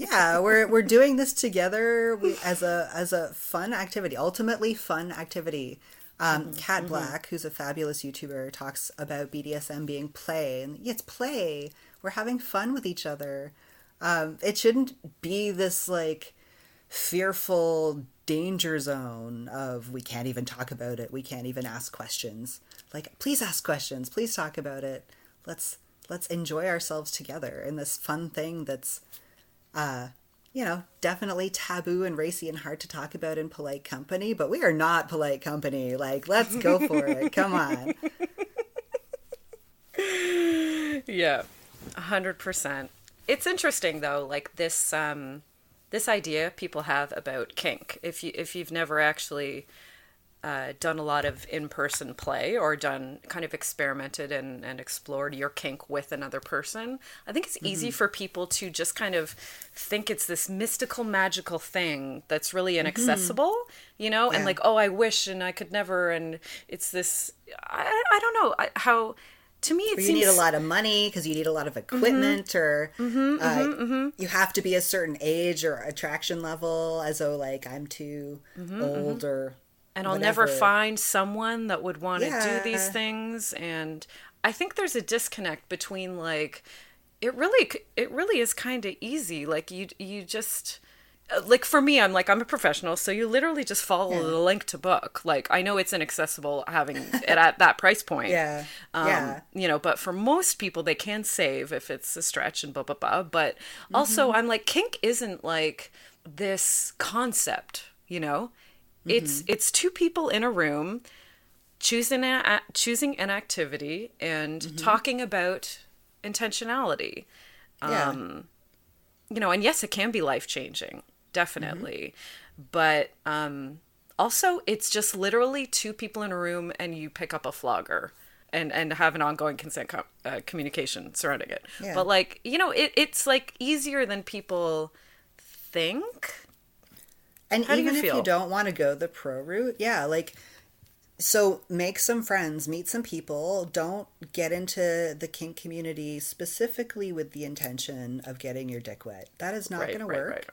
[SPEAKER 3] Yeah, we're we're doing this together we, as a as a fun activity. Ultimately, fun activity. Um, Kat Blaque, who's a fabulous YouTuber, talks about BDSM being play, and it's play. We're having fun with each other. Um, it shouldn't be this like fearful danger zone of we can't even talk about it. We can't even ask questions. Like, please ask questions. Please talk about it. Let's let's enjoy ourselves together in this fun thing that's uh, you know, definitely taboo and racy and hard to talk about in polite company, but we are not polite company. Like, let's go for it. Come on. <laughs>
[SPEAKER 2] Yeah, a hundred percent. It's interesting though, like this um, this idea people have about kink. If you if you've never actually uh, done a lot of in person play or done kind of experimented and, and explored your kink with another person, I think it's easy for people to just kind of think it's this mystical, magical thing that's really inaccessible, you know, and like, oh, I wish and I could never, and it's this. I, I don't know how. To me, it
[SPEAKER 3] you
[SPEAKER 2] seems
[SPEAKER 3] need a lot of money because you need a lot of mm-hmm. equipment, or mm-hmm, uh, mm-hmm, you have to be a certain age or attraction level, as though like I'm too old or.
[SPEAKER 2] and I'll never find someone that would want to do these things and I think there's a disconnect between like it really it really is kind of easy. Like you you just like for me I'm like I'm a professional so you literally just follow the link to book like I know it's inaccessible having it <laughs> at that price point
[SPEAKER 3] Yeah,
[SPEAKER 2] um,
[SPEAKER 3] yeah.
[SPEAKER 2] you know but for most people they can save if it's a stretch and blah blah blah but
[SPEAKER 3] Mm-hmm.
[SPEAKER 2] also i'm like kink isn't like this concept you know it's
[SPEAKER 3] Mm-hmm.
[SPEAKER 2] it's two people in a room choosing a, a- choosing an activity and
[SPEAKER 3] Mm-hmm.
[SPEAKER 2] talking about intentionality
[SPEAKER 3] Yeah.
[SPEAKER 2] um, you know and yes it can be life changing definitely
[SPEAKER 3] Mm-hmm.
[SPEAKER 2] but um also it's just literally two people in a room and you pick up a flogger and and have an ongoing consent com- uh, communication surrounding it
[SPEAKER 3] Yeah.
[SPEAKER 2] but like you know it, it's like easier than people think
[SPEAKER 3] And
[SPEAKER 2] How
[SPEAKER 3] even if
[SPEAKER 2] feel?
[SPEAKER 3] you don't want to go the pro route, yeah, like so make some friends, meet some people. Don't get into the kink community specifically with the intention of getting your dick wet. That is not
[SPEAKER 2] right
[SPEAKER 3] going to work.
[SPEAKER 2] right.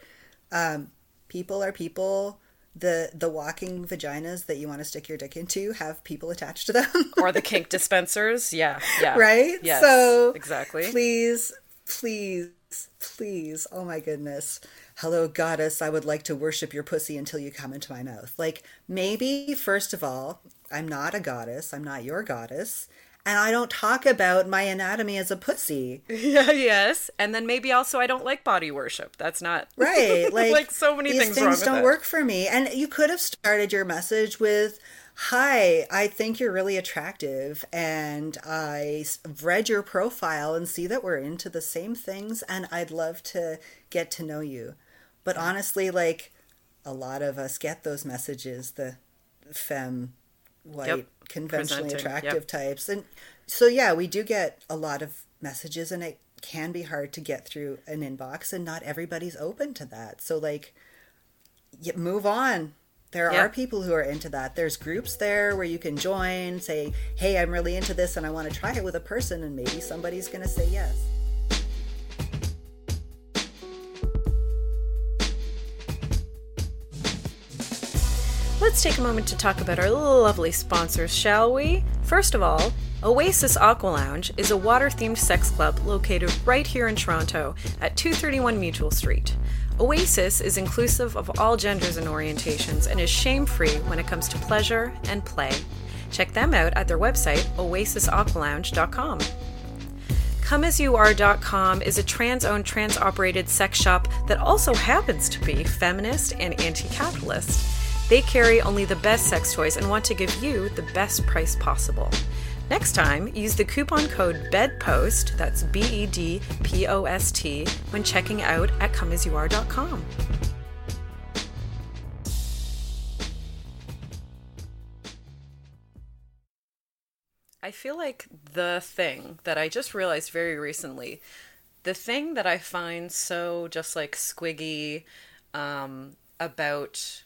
[SPEAKER 3] Um, people are people. The the walking vaginas that you want to stick your dick into have people attached to them. <laughs>
[SPEAKER 2] or the kink dispensers yeah yeah
[SPEAKER 3] right?
[SPEAKER 2] yes
[SPEAKER 3] so
[SPEAKER 2] exactly
[SPEAKER 3] Please, please, please. Oh my goodness. Hello, goddess. I would like to worship your pussy until you come into my mouth. Like, maybe, first of all, I'm not a goddess. I'm not your goddess. And I don't talk about my anatomy as a pussy. <laughs>
[SPEAKER 2] Yeah, yes. And then maybe also I don't like body worship. That's not <laughs>
[SPEAKER 3] Right. Like,
[SPEAKER 2] like so many
[SPEAKER 3] these
[SPEAKER 2] things,
[SPEAKER 3] things don't work for me. And you could have started your message with, Hi, I think you're really attractive, and I read your profile and see that we're into the same things, and I'd love to get to know you. But honestly, like, a lot of us get those messages, the femme, white,
[SPEAKER 2] Yep.
[SPEAKER 3] conventionally
[SPEAKER 2] Presenting, yep.
[SPEAKER 3] attractive types. And so, yeah, we do get a lot of messages, and it can be hard to get through an inbox, and not everybody's open to that. So, like, move on. There
[SPEAKER 2] Yeah.
[SPEAKER 3] are people who are into that. There's groups there where you can join, say, hey, I'm really into this and I want to try it with a person, and maybe somebody's going to say yes.
[SPEAKER 2] Let's take a moment to talk about our lovely sponsors, shall we? First of all, Oasis Aqua Lounge is a water themed sex club located right here in Toronto at 231 Mutual Street. Oasis is inclusive of all genders and orientations and is shame free when it comes to pleasure and play. Check them out at their website, oasisaqualounge.com. ComeAsYouAre.com is a trans owned, trans operated sex shop that also happens to be feminist and anti capitalist. They carry only the best sex toys and want to give you the best price possible. Next time, use the coupon code BEDPOST, that's B E D P O S T, when checking out at comeasyouare.com. I feel like the thing that I just realized very recently, the thing that I find so just like squiggy um, about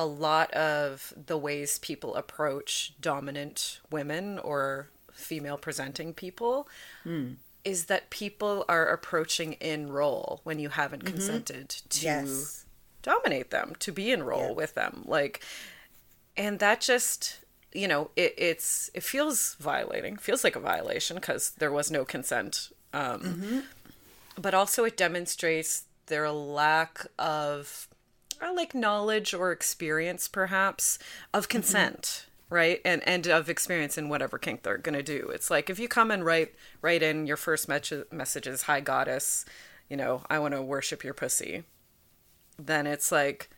[SPEAKER 2] a lot of the ways people approach dominant women or female presenting people hmm. is that people are approaching in role when you haven't mm-hmm. consented to
[SPEAKER 3] Yes.
[SPEAKER 2] dominate them, to be in role
[SPEAKER 3] Yeah.
[SPEAKER 2] with them. Like, and that just you know it, it's it feels violating feels like a violation because there was no consent um mm-hmm. but also it demonstrates their lack of uh, like knowledge or experience perhaps of consent right and and of experience in whatever kink they're gonna do it's like if you come and write write in your first mes- message is hi goddess you know i want to worship your pussy then it's like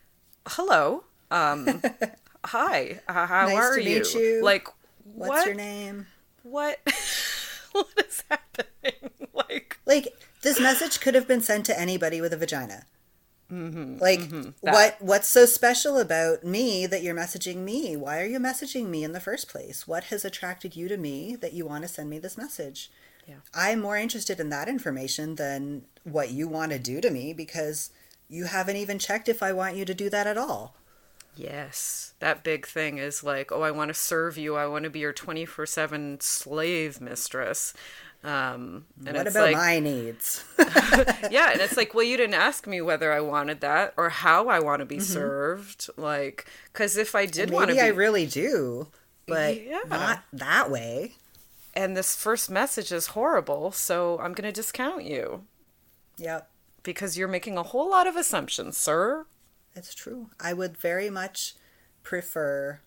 [SPEAKER 2] hello um <laughs> hi uh, how
[SPEAKER 3] Nice
[SPEAKER 2] are
[SPEAKER 3] to
[SPEAKER 2] you?
[SPEAKER 3] you.
[SPEAKER 2] like
[SPEAKER 3] What's
[SPEAKER 2] what
[SPEAKER 3] your name?
[SPEAKER 2] what <laughs> what is happening <laughs> like
[SPEAKER 3] Like, this message could have been sent to anybody with a vagina.
[SPEAKER 2] Mm-hmm,
[SPEAKER 3] Like, what what's so special about me that you're messaging me? Why are you messaging me in the first place? What has attracted you to me that you want to send me this message?
[SPEAKER 2] Yeah.
[SPEAKER 3] I'm more interested in that information than what you want to do to me because you haven't even checked if I want you to do that at all.
[SPEAKER 2] Yes, that big thing is like, oh, I want to serve you. I want to be your twenty four seven slave mistress. Um, and
[SPEAKER 3] what
[SPEAKER 2] it's
[SPEAKER 3] about
[SPEAKER 2] like,
[SPEAKER 3] my needs? <laughs>
[SPEAKER 2] yeah, and it's like, <laughs> well, you didn't ask me whether I wanted that or how I want to be served. Like, because if I did want to
[SPEAKER 3] Mm-hmm. Maybe
[SPEAKER 2] be,
[SPEAKER 3] I really do, but
[SPEAKER 2] Yeah.
[SPEAKER 3] not that way.
[SPEAKER 2] and this first message is horrible, so I'm going to discount you
[SPEAKER 3] Yep.
[SPEAKER 2] because you're making a whole lot of assumptions, sir.
[SPEAKER 3] It's true. I would very much prefer,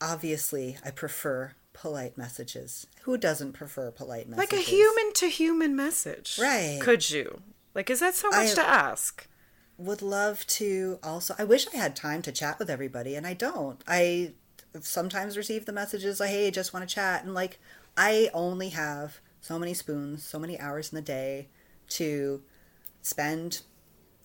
[SPEAKER 3] obviously, I prefer polite messages. Who doesn't prefer polite messages?
[SPEAKER 2] Like a human to human message,
[SPEAKER 3] Right.
[SPEAKER 2] Could you? Like, is that so much
[SPEAKER 3] I-
[SPEAKER 2] to ask?
[SPEAKER 3] Would love to also. I wish I had time to chat with everybody, and I don't. I sometimes receive the messages like, hey, just want to chat. And like, I only have so many spoons, so many hours in the day to spend,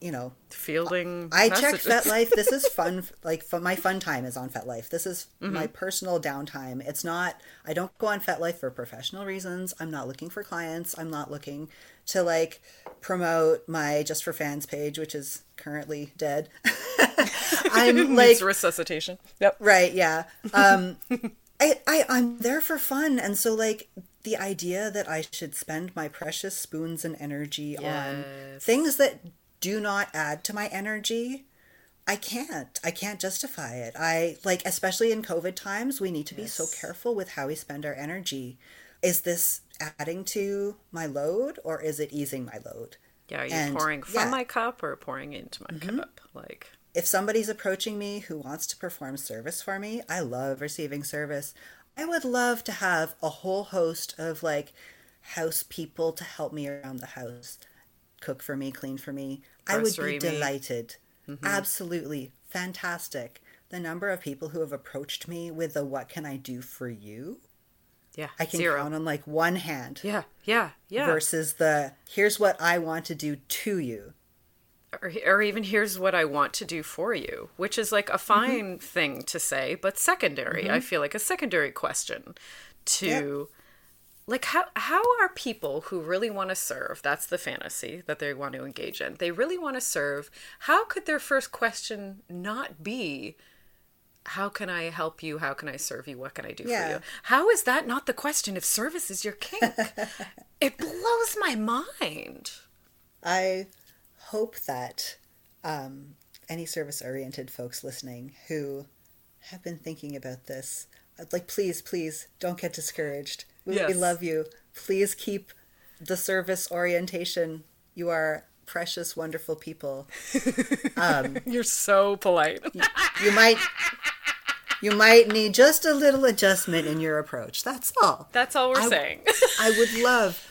[SPEAKER 3] you know,
[SPEAKER 2] Fielding.
[SPEAKER 3] I checked
[SPEAKER 2] messages.
[SPEAKER 3] FetLife. <laughs> This is fun. Like fun, my fun time is on FetLife. This is
[SPEAKER 2] Mm-hmm.
[SPEAKER 3] my personal downtime. It's not. I don't go on FetLife for professional reasons. I'm not looking for clients. I'm not looking to like promote my Just for Fans page, which is currently dead. <laughs> <laughs> I'm like
[SPEAKER 2] resuscitation. Yep.
[SPEAKER 3] right, yeah. Um, I, I I'm there for fun, and so like the idea that I should spend my precious spoons and energy on things that do not add to my energy. I can't. I can't justify it. I like, especially in COVID times, we need to be so careful with how we spend our energy. Is this adding to my load or is it easing my load?
[SPEAKER 2] Yeah, are you
[SPEAKER 3] And,
[SPEAKER 2] pouring from
[SPEAKER 3] yeah. Mm-hmm.
[SPEAKER 2] my cup or pouring into my cup? Like,
[SPEAKER 3] if somebody's approaching me who wants to perform service for me, I love receiving service. I would love to have a whole host of like house people to help me around the house, cook for me, clean for me. I would be delighted. Mm-hmm. Absolutely fantastic. The number of people who have approached me with the "What can I do for you?"
[SPEAKER 2] Yeah.
[SPEAKER 3] I can
[SPEAKER 2] Zero.
[SPEAKER 3] count on like one hand.
[SPEAKER 2] Yeah. Yeah. Yeah.
[SPEAKER 3] Versus the "Here's what I want to do to you."
[SPEAKER 2] or, or even here's what I want to do for you, which is like a mm-hmm. fine thing to say, but secondary. I mm-hmm. feel like a secondary question to like how how are people who really want to serve, that's the fantasy that they want to engage in. They really want to serve. How could their first question not be how can I help you? How can I serve you? What can I do for you? How is that not the question if service is your kink? <laughs> it blows my mind.
[SPEAKER 3] I hope that um, any service oriented folks listening who have been thinking about this, like, please, please don't get discouraged. We, we love you. Please keep the service orientation. You are precious, wonderful people. <laughs>
[SPEAKER 2] Um, You're so polite.
[SPEAKER 3] You might. You might need just a little adjustment in your approach. That's all.
[SPEAKER 2] That's all we're
[SPEAKER 3] I-
[SPEAKER 2] saying.
[SPEAKER 3] I would love,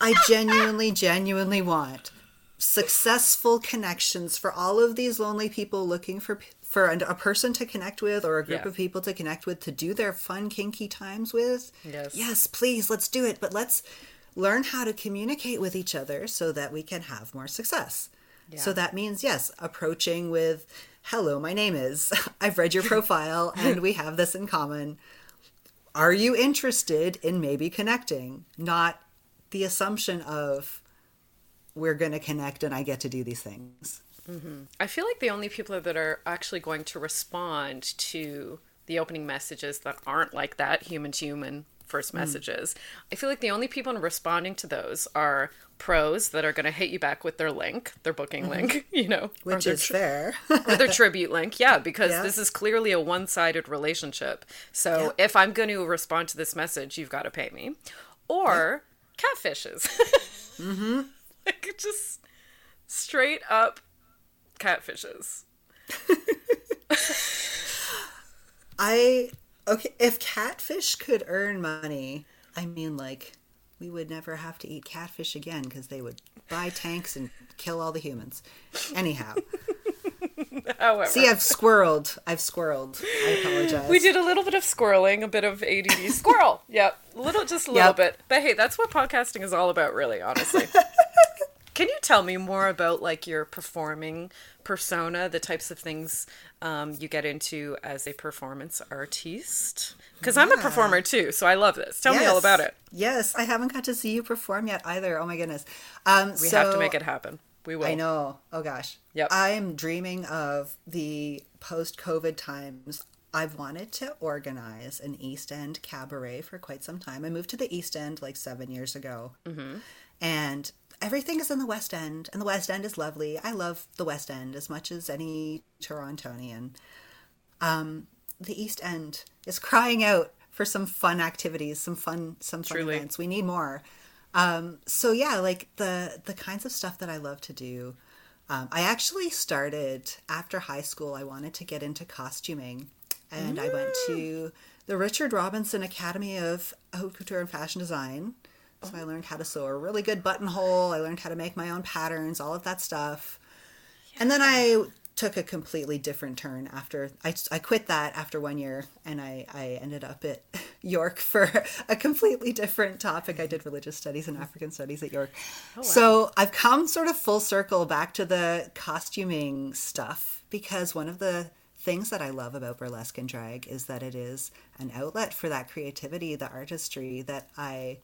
[SPEAKER 3] I genuinely, genuinely want successful connections for all of these lonely people looking for for a a person to connect with or a group
[SPEAKER 2] Yeah.
[SPEAKER 3] of people to connect with to do their fun kinky times with.
[SPEAKER 2] Yes.
[SPEAKER 3] Yes, please, let's do it, but let's learn how to communicate with each other so that we can have more success. So that means yes, approaching with hello, my name is. <laughs> I've read your profile <laughs> and we have this in common are you interested in maybe connecting not the assumption of we're going to connect and i get to do these things
[SPEAKER 2] I feel like the only people that are actually going to respond to the opening messages that aren't like that human to human first messages, I feel like the only people in responding to those are pros that are going to hit you back with their link, their booking link, <laughs> you know,
[SPEAKER 3] which is
[SPEAKER 2] tr-
[SPEAKER 3] fair <laughs>
[SPEAKER 2] or their tribute link. Yeah, because
[SPEAKER 3] Yeah.
[SPEAKER 2] this is clearly a one sided relationship. So
[SPEAKER 3] Yeah.
[SPEAKER 2] if I'm going to respond to this message, you've got to pay me. Or catfishes. <laughs> mm-hmm. like just straight up catfishes. <laughs>
[SPEAKER 3] i okay if catfish could earn money i mean like we would never have to eat catfish again because they would buy tanks and kill all the humans anyhow <laughs>
[SPEAKER 2] However,
[SPEAKER 3] see i've squirreled i've squirreled i apologize
[SPEAKER 2] we did a little bit of squirreling, a bit of ADD squirrel. Yep, a little, just a little
[SPEAKER 3] Yep.
[SPEAKER 2] bit. But hey, that's what podcasting is all about, really. Honestly. <laughs> Can you tell me more about like your performing persona, the types of things um, you get into as a performance artiste? Because I'm a performer too, so I love this. Tell me all about it.
[SPEAKER 3] yes i haven't got to see you perform yet either oh my goodness um
[SPEAKER 2] We have to make it happen. We will.
[SPEAKER 3] I know. Oh gosh.
[SPEAKER 2] Yep.
[SPEAKER 3] I am dreaming of the post COVID times. I've wanted to organize an East End cabaret for quite some time. I moved to the East End like seven years ago. Mm-hmm. And everything is in the West End, and the West End is lovely. I love the West End as much as any Torontonian. Um, the East End is crying out for some fun activities, some fun, some fun
[SPEAKER 2] Truly.
[SPEAKER 3] events. We need more. Um, so yeah, like the the kinds of stuff that I love to do. Um, I actually started after high school. I wanted to get into costuming, and I went to the Richard Robinson Academy of Haute Couture and Fashion Design. So I learned how to sew a really good buttonhole. I learned how to make my own patterns, all of that stuff. And then I took a completely different turn after I, I quit that after one year and I, I ended up at <laughs> York for a completely different topic. I did religious studies and African studies at York. Oh, so I've come sort of full circle back to the costuming stuff because one of the things that I love about burlesque and drag is that it is an outlet for that creativity, the artistry that I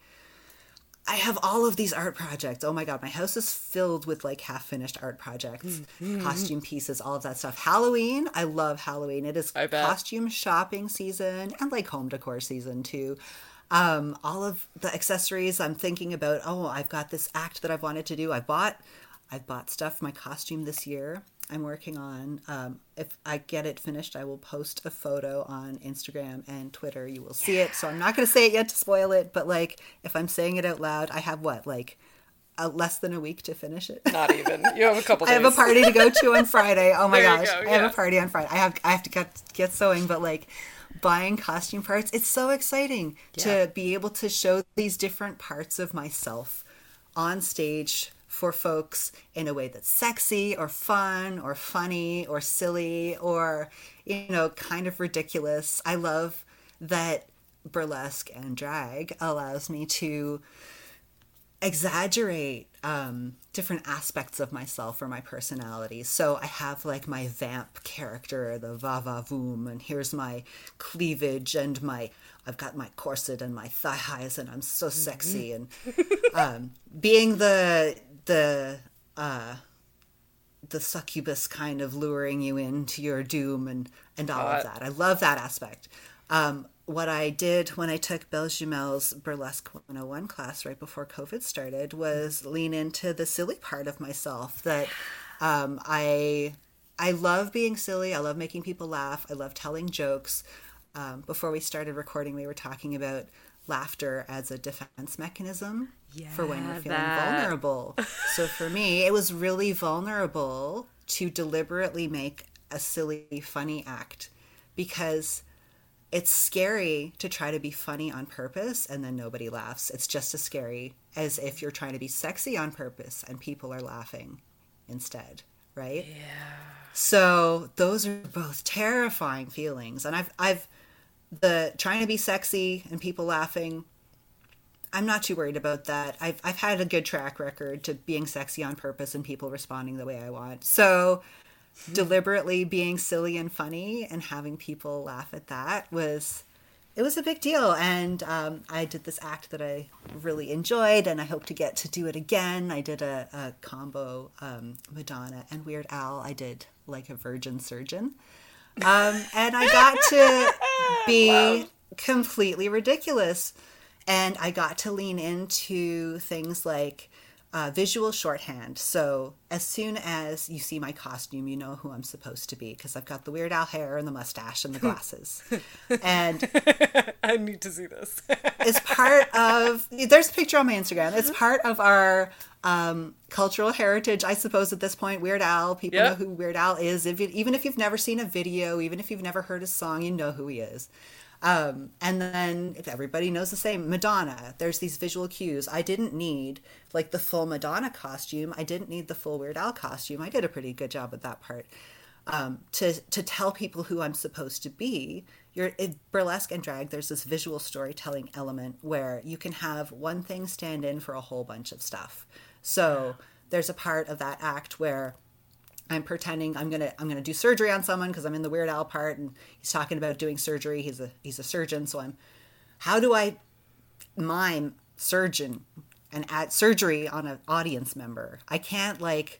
[SPEAKER 3] I have all of these art projects. Oh my god, my house is filled with like half finished art projects,
[SPEAKER 2] Mm-hmm.
[SPEAKER 3] costume pieces, all of that stuff. Halloween, I love Halloween. It is costume shopping season and like home decor season too. Um, all of the accessories I'm thinking about. Oh, I've got this act that I've wanted to do. I bought, I've bought stuff for my costume this year. I'm working on. Um, if I get it finished, I will post a photo on Instagram and Twitter. You will see it. So I'm not going to say it yet to spoil it. But like, if I'm saying it out loud, I have what like a, less than a week to finish it.
[SPEAKER 2] Not even. You have a couple. <laughs>
[SPEAKER 3] I have a party to go to on Friday. Oh my gosh,
[SPEAKER 2] go,
[SPEAKER 3] I have a party on Friday. I have I have to get get sewing, but like buying costume parts. It's so exciting
[SPEAKER 2] Yeah.
[SPEAKER 3] to be able to show these different parts of myself on stage for folks in a way that's sexy or fun or funny or silly or you know kind of ridiculous. I love that burlesque and drag allows me to exaggerate um, different aspects of myself or my personality. So I have like my vamp character, the va va voom, and here's my cleavage and my I've got my corset and my thigh highs, and I'm so sexy and um, being the the uh, the succubus kind of luring you into your doom and and all
[SPEAKER 2] Hot.
[SPEAKER 3] of that. I love that aspect. Um, what I did when I took Belle Jumel's Burlesque 101 class right before COVID started was lean into the silly part of myself that um, I I love being silly. I love making people laugh. I love telling jokes. Um, before we started recording, we were talking about laughter as a defense mechanism for when
[SPEAKER 2] Yeah,
[SPEAKER 3] you're feeling
[SPEAKER 2] that.
[SPEAKER 3] vulnerable. so <laughs> for me, it was really vulnerable to deliberately make a silly, funny act because it's scary to try to be funny on purpose and then nobody laughs. It's just as scary as if you're trying to be sexy on purpose and people are laughing instead, right?
[SPEAKER 2] Yeah.
[SPEAKER 3] So those are both terrifying feelings. And I've I've the trying to be sexy and people laughing. I'm not too worried about that. I've I've had a good track record to being sexy on purpose and people responding the way I want. So deliberately being silly and funny and having people laugh at that was it was a big deal and um, i did this act that i really enjoyed and i hope to get to do it again i did a, a combo um, madonna and weird al i did like a virgin surgeon um, and i got to <laughs> be completely ridiculous and i got to lean into things like uh, visual shorthand. So as soon as you see my costume, you know who I'm supposed to be because I've got the Weird Al hair and the mustache and the <laughs> glasses. and <laughs>
[SPEAKER 2] I need to see this.
[SPEAKER 3] it's part of there's a picture on my Instagram. It's part of our um, cultural heritage, I suppose. At this point, Weird Al, people
[SPEAKER 2] Yeah.
[SPEAKER 3] know who Weird Al is. If you, even if you've never seen a video, even if you've never heard a song, you know who he is. Um, and then if everybody knows the same Madonna. There's these visual cues. I didn't need like the full Madonna costume. I didn't need the full Weird Al costume. I did a pretty good job with that part um, to to tell people who I'm supposed to be. You're in burlesque and drag. There's this visual storytelling element where you can have one thing stand in for a whole bunch of stuff. So there's a part of that act where I'm pretending I'm gonna I'm gonna do surgery on someone because I'm in the Weird Al part, and he's talking about doing surgery. He's a he's a surgeon, so I'm. How do I mime surgeon and add surgery on an audience member? I can't like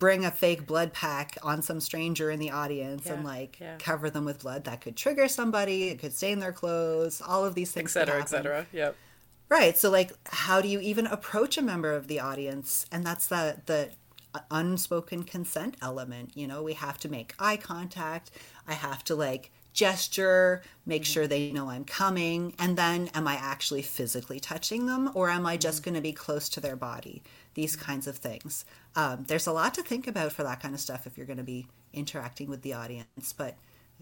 [SPEAKER 3] bring a fake blood pack on some stranger in the audience and like
[SPEAKER 2] yeah.
[SPEAKER 3] cover them with blood that could trigger somebody it could stain their clothes all of these things
[SPEAKER 2] Etc. Etc. Yep.
[SPEAKER 3] Right. So like how do you even approach a member of the audience? And that's the the unspoken consent element, you know, we have to make eye contact. I have to like gesture, make sure they know I'm coming, and then am I actually physically touching them or am I just going to be close to their body? These kinds of things. Um, there's a lot to think about for that kind of stuff if you're going to be interacting with the audience, but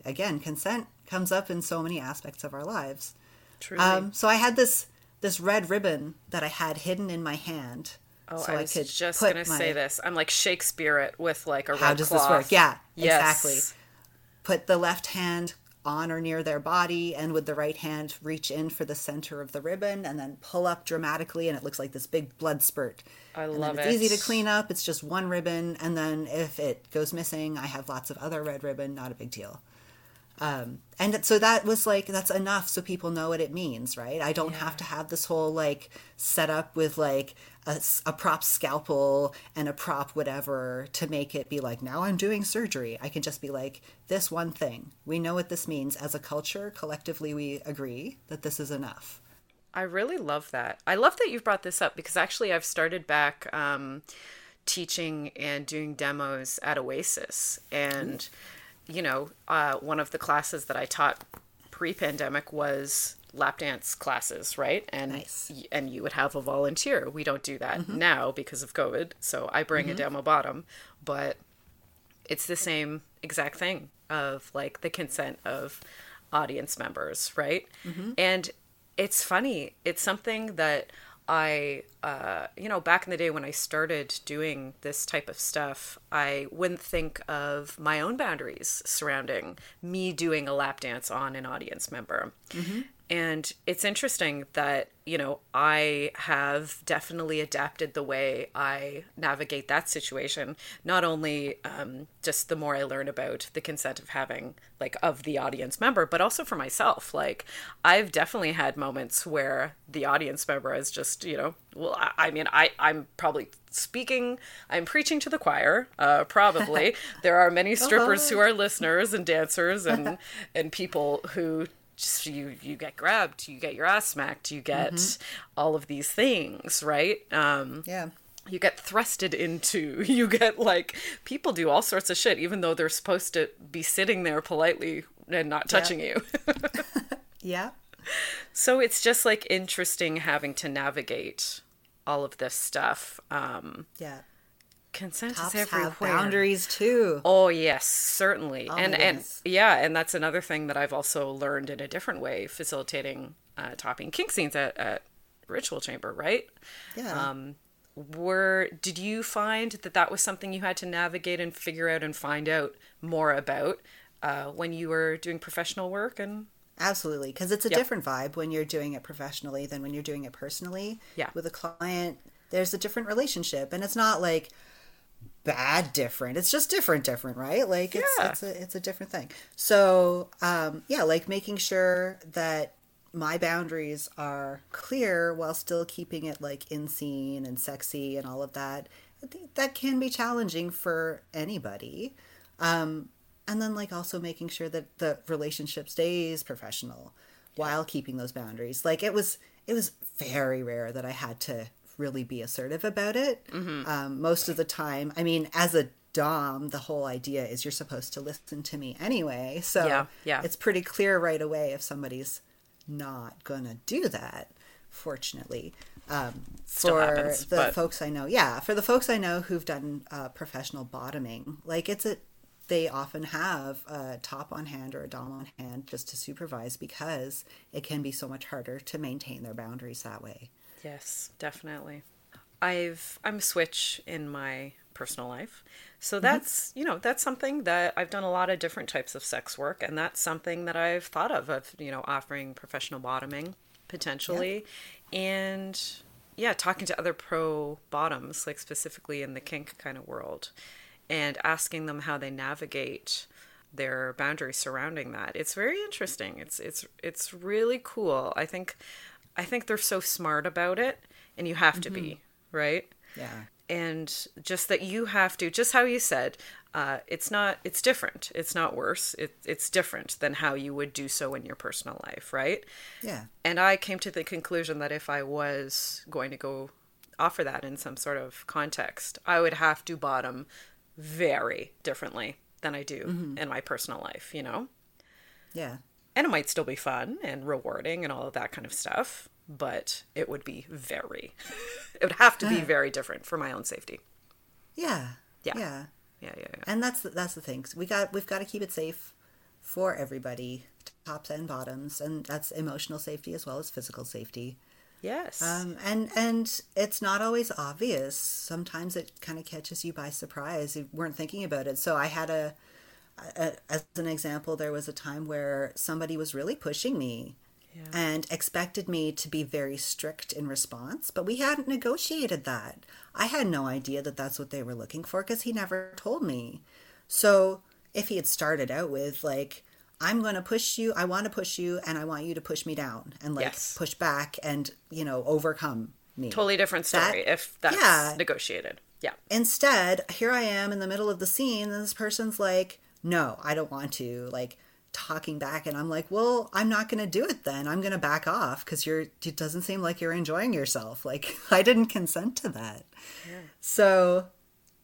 [SPEAKER 3] again, consent comes up in so many aspects of our lives.
[SPEAKER 2] Truly.
[SPEAKER 3] Um, so I had this this red ribbon that I had hidden in my hand.
[SPEAKER 2] oh,
[SPEAKER 3] so
[SPEAKER 2] I was just
[SPEAKER 3] put
[SPEAKER 2] gonna
[SPEAKER 3] my-
[SPEAKER 2] say this. I'm like Shakespeare it with like a red
[SPEAKER 3] How does
[SPEAKER 2] cloth.
[SPEAKER 3] this work? Yeah,
[SPEAKER 2] Yes.
[SPEAKER 3] exactly. Put the left hand on or near their body, and with the right hand reach in for the center of the ribbon, and then pull up dramatically, and it looks like this big blood spurt.
[SPEAKER 2] I
[SPEAKER 3] and
[SPEAKER 2] love
[SPEAKER 3] it's
[SPEAKER 2] it.
[SPEAKER 3] easy to clean up. It's just one ribbon, and then if it goes missing, I have lots of other red ribbon. Not a big deal. Um, and so that was like that's enough so people know what it means right? I don't have to have this whole like setup with like a prop scalpel and a prop whatever to make it be like now i'm doing surgery. I can just be like this one thing. We know what this means. As a culture collectively we agree that this is enough.
[SPEAKER 2] I really love that. I love that you've brought this up because actually I've started back um, teaching and doing demos at Oasis. And, you know, uh, one of the classes that I taught pre pandemic was lap dance classes, right? And
[SPEAKER 3] Nice.
[SPEAKER 2] and you would have a volunteer. We don't do that mm-hmm. now because of COVID. So I bring a mm-hmm. demo bottom, but it's the same exact thing of like the consent of audience members, right? Mm-hmm. And it's funny. It's something that I, uh, you know, back in the day when I started doing this type of stuff, I wouldn't think of my own boundaries surrounding me doing a lap dance on an audience member. And it's interesting that, you know, I have definitely adapted the way I navigate that situation. Not only um, just the more I learn about the consent of having, like, of the audience member, but also for myself. Like, I've definitely had moments where the audience member is just, you know, well, I, I mean, I, I'm probably speaking, I'm preaching to the choir, uh, probably. <laughs> there are many strippers who are listeners and dancers and, and people who just you you get grabbed you get your ass smacked you get all of these things right um
[SPEAKER 3] Yeah.
[SPEAKER 2] you get thrusted into <laughs> you get like people do all sorts of shit even though they're supposed to be sitting there politely and not touching you <laughs> <laughs>
[SPEAKER 3] Yeah.
[SPEAKER 2] so it's just like interesting having to navigate all of this stuff um
[SPEAKER 3] Yeah.
[SPEAKER 2] Consent
[SPEAKER 3] Cops
[SPEAKER 2] is
[SPEAKER 3] have
[SPEAKER 2] everywhere
[SPEAKER 3] boundaries too.
[SPEAKER 2] Oh yes, certainly,
[SPEAKER 3] my
[SPEAKER 2] and and yeah, and that's another thing that I've also learned in a different way, facilitating uh, topping kink scenes at, at Ritual Chamber, right?
[SPEAKER 3] Yeah.
[SPEAKER 2] Um, were did you find that that was something you had to navigate and figure out and find out more about uh, when you were doing professional work and
[SPEAKER 3] Absolutely, because it's a
[SPEAKER 2] Yep.
[SPEAKER 3] different vibe when you're doing it professionally than when you're doing it personally.
[SPEAKER 2] Yeah.
[SPEAKER 3] With a client, there's a different relationship, and it's not like bad different. It's just different, different, right? Like it's
[SPEAKER 2] Yeah.
[SPEAKER 3] it's a it's a different thing. So um, yeah, like making sure that my boundaries are clear while still keeping it like in scene and sexy and all of that. I think that can be challenging for anybody Um, and then like also making sure that the relationship stays professional while keeping those boundaries like it was it was very rare that i had to really be assertive about it um, most of the time i mean as a dom the whole idea is you're supposed to listen to me anyway so
[SPEAKER 2] Yeah, yeah.
[SPEAKER 3] it's pretty clear right away if somebody's not gonna do that fortunately um, for
[SPEAKER 2] happens,
[SPEAKER 3] the
[SPEAKER 2] but-
[SPEAKER 3] folks I know, yeah, for the folks I know who've done uh, professional bottoming, like it's a, they often have a top on hand or a dom on hand just to supervise because it can be so much harder to maintain their boundaries that way.
[SPEAKER 2] Yes, definitely. I've I'm a switch in my personal life. So mm-hmm. that's, you know, that's something that I've done a lot of different types of sex work and that's something that I've thought of of, you know, offering professional bottoming potentially and yeah, talking to other pro bottoms like specifically in the kink kind of world and asking them how they navigate their boundaries surrounding that. It's very interesting. It's it's it's really cool. I think I think they're so smart about it and you have to be, right?
[SPEAKER 3] Yeah.
[SPEAKER 2] And just that you have to, just how you said, uh, it's not, it's different. It's not worse. It, it's different than how you would do so in your personal life, right?
[SPEAKER 3] Yeah.
[SPEAKER 2] And I came to the conclusion that if I was going to go offer that in some sort of context, I would have to bottom very differently than I do in my personal life, you know?
[SPEAKER 3] Yeah.
[SPEAKER 2] And it might still be fun and rewarding and all of that kind of stuff, but it would be very, <laughs> it would have to be very different for my own safety.
[SPEAKER 3] Yeah.
[SPEAKER 2] Yeah.
[SPEAKER 3] Yeah.
[SPEAKER 2] Yeah, yeah, yeah.
[SPEAKER 3] And that's the, that's the thing. We got we've got to keep it safe for everybody, tops and bottoms, and that's emotional safety as well as physical safety.
[SPEAKER 2] Yes.
[SPEAKER 3] Um, and and it's not always obvious. Sometimes it kind of catches you by surprise. You weren't thinking about it. So I had a, a as an example, there was a time where somebody was really pushing me
[SPEAKER 2] Yeah.
[SPEAKER 3] and expected me to be very strict in response, but we hadn't negotiated that. I had no idea that that's what they were looking for because he never told me. So if he had started out with like I'm going to push you, I want to push you and I want you to push me down and like
[SPEAKER 2] Yes.
[SPEAKER 3] push back and, you know, overcome me.
[SPEAKER 2] totally different story
[SPEAKER 3] That-
[SPEAKER 2] if that's
[SPEAKER 3] yeah.
[SPEAKER 2] negotiated. Yeah.
[SPEAKER 3] Instead, here I am in the middle of the scene, and this person's like, No, I don't want to. Like, talking back, and I'm like, Well, I'm not going to do it then. I'm going to back off because you're, it doesn't seem like you're enjoying yourself. <laughs> Like, I didn't consent to that. So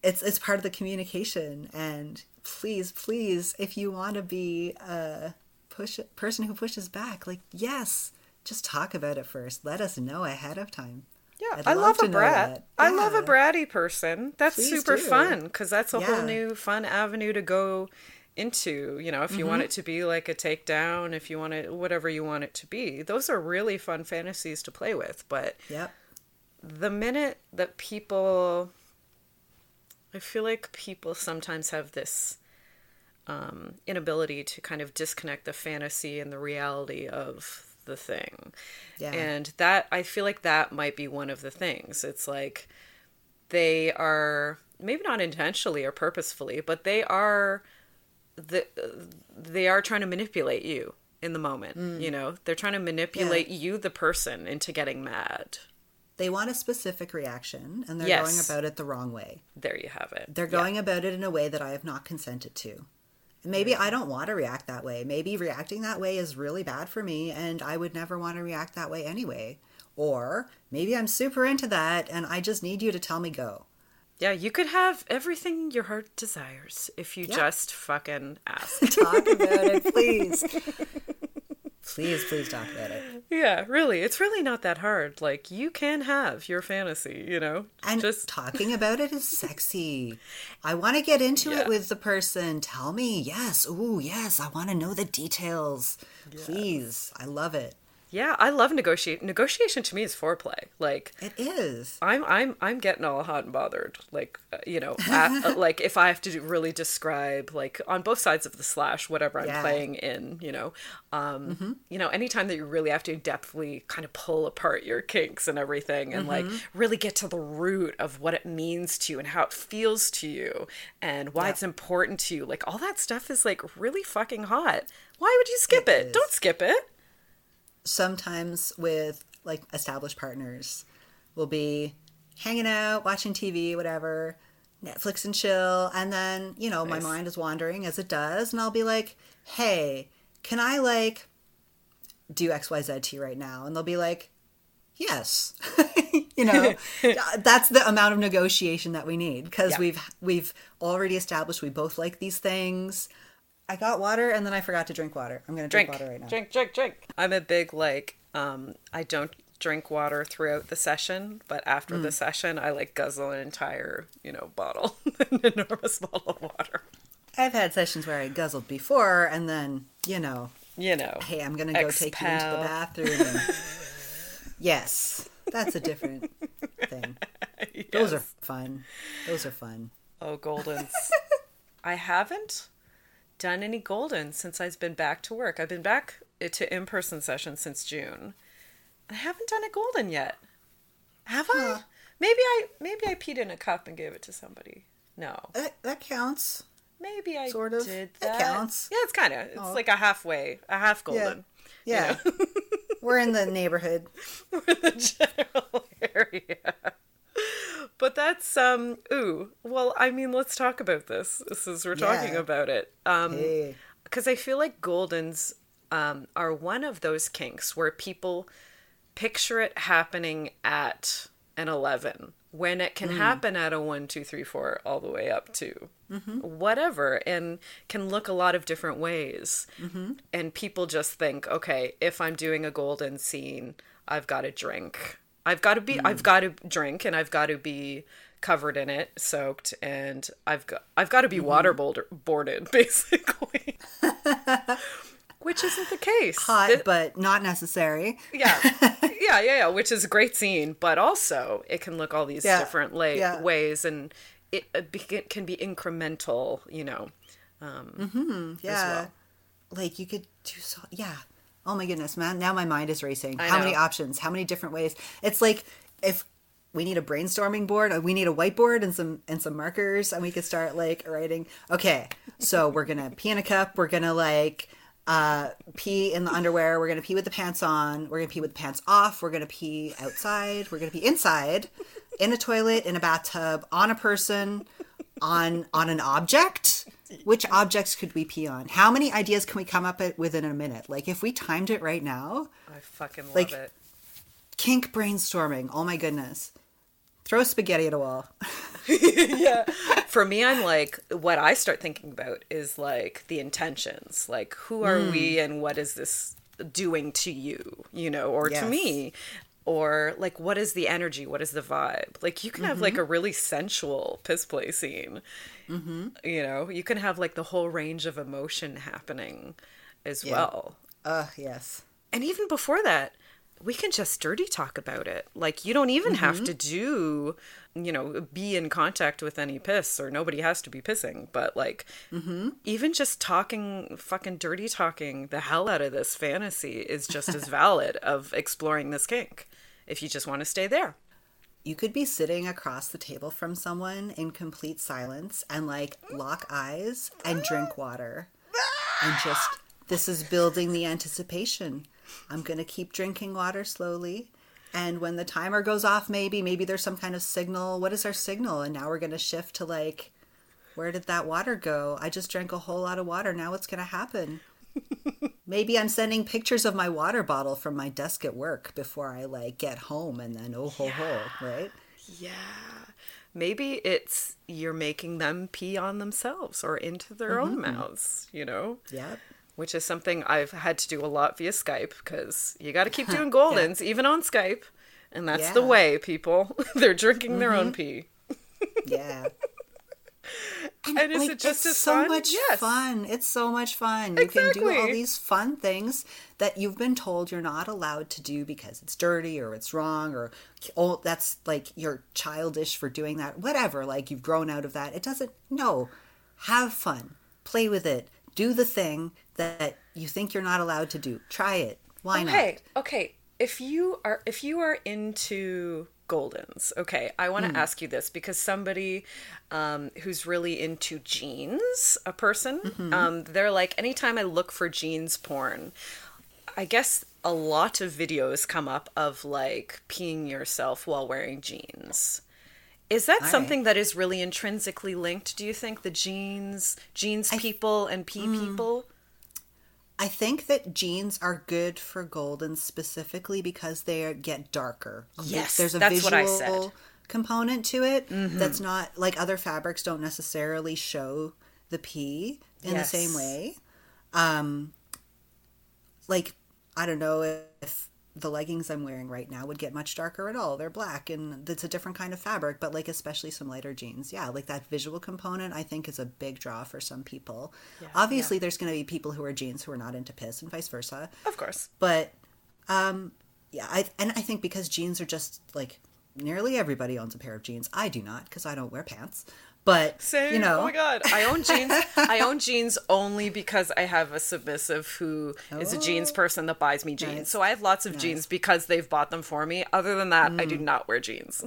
[SPEAKER 3] it's, it's part of the communication. And please, please, if you want to be a push person who pushes back, like, yes, just talk about it first. Let us know ahead of time.
[SPEAKER 2] Yeah,
[SPEAKER 3] I'd
[SPEAKER 2] I
[SPEAKER 3] love
[SPEAKER 2] love, a brat.
[SPEAKER 3] that.
[SPEAKER 2] I love a bratty person. That's
[SPEAKER 3] Please
[SPEAKER 2] super
[SPEAKER 3] do.
[SPEAKER 2] fun because that's a
[SPEAKER 3] Yeah.
[SPEAKER 2] whole new fun avenue to go into you know if you want it to be like a takedown if you want it whatever you want it to be those are really fun fantasies to play with but
[SPEAKER 3] Yep.
[SPEAKER 2] the minute that people i feel like people sometimes have this um, inability to kind of disconnect the fantasy and the reality of the thing
[SPEAKER 3] Yeah.
[SPEAKER 2] and that i feel like that might be one of the things it's like they are maybe not intentionally or purposefully but they are the, they are trying to manipulate you in the moment mm. you know they're trying to manipulate you the person into getting mad
[SPEAKER 3] They want a specific reaction and they're
[SPEAKER 2] Yes.
[SPEAKER 3] going about it the wrong way.
[SPEAKER 2] there you have it
[SPEAKER 3] They're going about it in a way that I have not consented to. And Maybe I don't want to react that way. Maybe reacting that way is really bad for me and I would never want to react that way anyway. Or maybe I'm super into that and I just need you to tell me go.
[SPEAKER 2] Yeah, you could have everything your heart desires if you
[SPEAKER 3] Yeah.
[SPEAKER 2] just fucking ask.
[SPEAKER 3] Talk about it, please. <laughs> please, please talk about it.
[SPEAKER 2] yeah, really. It's really not that hard. Like, you can have your fantasy, you know?
[SPEAKER 3] And
[SPEAKER 2] just
[SPEAKER 3] talking about it is sexy. I want to get into
[SPEAKER 2] Yeah.
[SPEAKER 3] it with the person. Tell me, yes, ooh, yes, I want to know the details. Please, I love it.
[SPEAKER 2] Yeah, I love negotiate. Negotiation to me is foreplay. Like,
[SPEAKER 3] It is.
[SPEAKER 2] I'm I'm I'm getting all hot and bothered. Like uh, you know, <laughs> at, uh, like if I have to do- really describe like on both sides of the slash whatever I'm
[SPEAKER 3] Yeah.
[SPEAKER 2] playing in, you know, um, you know, anytime that you really have to depthly kind of pull apart your kinks and everything, and like really get to the root of what it means to you and how it feels to you and why
[SPEAKER 3] Yeah.
[SPEAKER 2] it's important to you, like all that stuff is like really fucking hot. Why would you skip
[SPEAKER 3] It
[SPEAKER 2] it? Don't skip it.
[SPEAKER 3] Sometimes with like established partners, we'll be hanging out, watching TV, whatever, Netflix and chill. And then, you know,
[SPEAKER 2] Nice.
[SPEAKER 3] my mind is wandering as it does. And I'll be like, hey, can I like do XYZ to you right now? And they'll be like, yes. <laughs> you know, <laughs> uh, that's the amount of negotiation that we need because
[SPEAKER 2] Yeah.
[SPEAKER 3] we've we've already established we both like these things. I got water and then I forgot to drink water. I'm going to drink,
[SPEAKER 2] drink,
[SPEAKER 3] water right now.
[SPEAKER 2] drink, drink, drink. I'm a big like. Um, I don't drink water throughout the session, but after
[SPEAKER 3] Mm.
[SPEAKER 2] the session, I like guzzle an entire, you know, bottle, <laughs> an enormous bottle of water.
[SPEAKER 3] I've had sessions where I guzzled before and then, you know,
[SPEAKER 2] You know,
[SPEAKER 3] hey, I'm going to go take you into the bathroom. And... <laughs> yes, that's a different thing. <laughs> Those are fun. Those are fun.
[SPEAKER 2] oh goldens. I haven't done any golden since I've been back to work. I've been back eh, to in-person sessions since June. I haven't done a golden yet. Have I?
[SPEAKER 3] Huh.
[SPEAKER 2] Maybe I maybe I peed in a cup and gave it to somebody. No.
[SPEAKER 3] That, that counts.
[SPEAKER 2] Maybe I
[SPEAKER 3] Sort of.
[SPEAKER 2] did
[SPEAKER 3] That
[SPEAKER 2] that.
[SPEAKER 3] counts.
[SPEAKER 2] Yeah, it's kind of. It's
[SPEAKER 3] Oh.
[SPEAKER 2] like a halfway, a half golden.
[SPEAKER 3] Yeah. <laughs> We're in the neighborhood.
[SPEAKER 2] the general <laughs> area. But that's um ooh. Well, I mean, let's talk about this. This is we're talking
[SPEAKER 3] Yeah.
[SPEAKER 2] about it. Um
[SPEAKER 3] Hey.
[SPEAKER 2] because I feel like Goldens um, are one of those kinks where people picture it happening at an 11 when it can happen at a 1, 2, 3, 4, all the way up to whatever, and can look a lot of different ways. And people just think, okay, if I'm doing a Golden scene, I've got to drink. I've got to be, I've mm. got to drink, and I've got to be covered in it, soaked, and I've got, I've got to be mm-hmm. waterboarded, <laughs> basically. <laughs> Which isn't the case.
[SPEAKER 3] Hot,
[SPEAKER 2] Thi-
[SPEAKER 3] but not necessary.
[SPEAKER 2] yeah <laughs> yeah yeah yeah which is a great scene but also it can look all these
[SPEAKER 3] Yeah,
[SPEAKER 2] different la-
[SPEAKER 3] yeah.
[SPEAKER 2] ways and it, uh, it, can be incremental you know um, mm-hmm.
[SPEAKER 3] Yeah.
[SPEAKER 2] well.
[SPEAKER 3] Like you could do so. Yeah. Oh my goodness, man. Now my mind is racing.
[SPEAKER 2] I
[SPEAKER 3] How many options? How many different ways? It's like if we need a brainstorming board, uh, we need a whiteboard and some and some markers, and we could start like writing. Okay, so <laughs> we're gonna pee in a cup. We're gonna like uh pee in the underwear. We're gonna pee with the pants on. We're gonna pee with the pants off. We're gonna pee outside. We're gonna pee inside, in a toilet, in a bathtub, on a person, on on an object. Which objects could we pee on? How many ideas can we come up with within a minute? Like if we timed it right now,
[SPEAKER 2] i fucking love
[SPEAKER 3] Like-
[SPEAKER 2] it
[SPEAKER 3] kink brainstorming. Oh my goodness. Throw spaghetti at a wall. <laughs>
[SPEAKER 2] yeah for me i'm like what i start thinking about is like the intentions like who are we
[SPEAKER 3] Hmm.
[SPEAKER 2] and what is this doing to you you know or
[SPEAKER 3] Yes.
[SPEAKER 2] to me or like what is the energy? What is the vibe? Like you can have like a really sensual piss play scene. Mm-hmm. you know you can have like the whole range of emotion happening as well.
[SPEAKER 3] Uh, yes.
[SPEAKER 2] and even before that we can just dirty talk about it. Like you don't even have to do you know be in contact with any piss or nobody has to be pissing but like even just talking fucking dirty talking the hell out of this fantasy is just as <laughs> valid of exploring this kink if you just want to stay there
[SPEAKER 3] You could be sitting across the table from someone in complete silence and like lock eyes and drink water. And just, this is building the anticipation. I'm going to keep drinking water slowly. And when the timer goes off, maybe, maybe there's some kind of signal. What is our signal? And now we're going to shift to like, where did that water go? I just drank a whole lot of water. Now what's going to happen? <laughs> Maybe I'm sending pictures of my water bottle from my desk at work before I like get home and then oh ho ho, right?
[SPEAKER 2] yeah maybe it's you're making them pee on themselves or into their own mm-hmm. mouths you know
[SPEAKER 3] Yep.
[SPEAKER 2] Which is something I've had to do a lot via Skype because you got to keep <laughs> doing Goldens even on Skype, and that's the way people <laughs> they're drinking their own mm-hmm. pee.
[SPEAKER 3] Yeah. <laughs>
[SPEAKER 2] And is
[SPEAKER 3] Like,
[SPEAKER 2] it just
[SPEAKER 3] it's
[SPEAKER 2] as
[SPEAKER 3] so
[SPEAKER 2] fun?
[SPEAKER 3] much
[SPEAKER 2] Yes.
[SPEAKER 3] fun. It's so much fun. You can do all these fun things that you've been told you're not allowed to do because it's dirty or it's wrong or oh that's like you're childish for doing that. Whatever, like you've grown out of that. It doesn't no. Have fun. Play with it. Do the thing that you think you're not allowed to do. Try it. Why not?
[SPEAKER 2] Okay, okay. If you are if you are into Goldens, okay, I want to
[SPEAKER 3] Hmm.
[SPEAKER 2] ask you this because somebody um, who's really into jeans, a person,
[SPEAKER 3] Mm-hmm.
[SPEAKER 2] um, they're like, anytime I look for jeans porn, I guess a lot of videos come up of like peeing yourself while wearing jeans. Is that
[SPEAKER 3] right.
[SPEAKER 2] something that is really intrinsically linked? Do you think the jeans, jeans people, and pee
[SPEAKER 3] Hmm.
[SPEAKER 2] people?
[SPEAKER 3] I think that jeans are good for golden specifically because they get darker.
[SPEAKER 2] Yes,
[SPEAKER 3] there's a visual
[SPEAKER 2] what I said. Mm-hmm.
[SPEAKER 3] component to it that's not like other fabrics don't necessarily show the pee in the same way. Um, like I don't know if the leggings I'm wearing right now would get much darker at all. They're black and it's a different kind of fabric, but like especially some lighter jeans. Yeah, like that visual component I think is a big draw for some people. Obviously there's going to be people who are jeans who are not into piss and vice versa.
[SPEAKER 2] Of course.
[SPEAKER 3] But um yeah, I and I think because jeans are just like nearly everybody owns a pair of jeans. I do not because I don't wear pants. But
[SPEAKER 2] Same.
[SPEAKER 3] you know,
[SPEAKER 2] oh my god, I own jeans. I own jeans only because I have a submissive who is a jeans person that buys me jeans.
[SPEAKER 3] Oh. Nice.
[SPEAKER 2] So I have lots of jeans because they've bought them for me. Other than that, I do
[SPEAKER 3] Mm.
[SPEAKER 2] not wear jeans.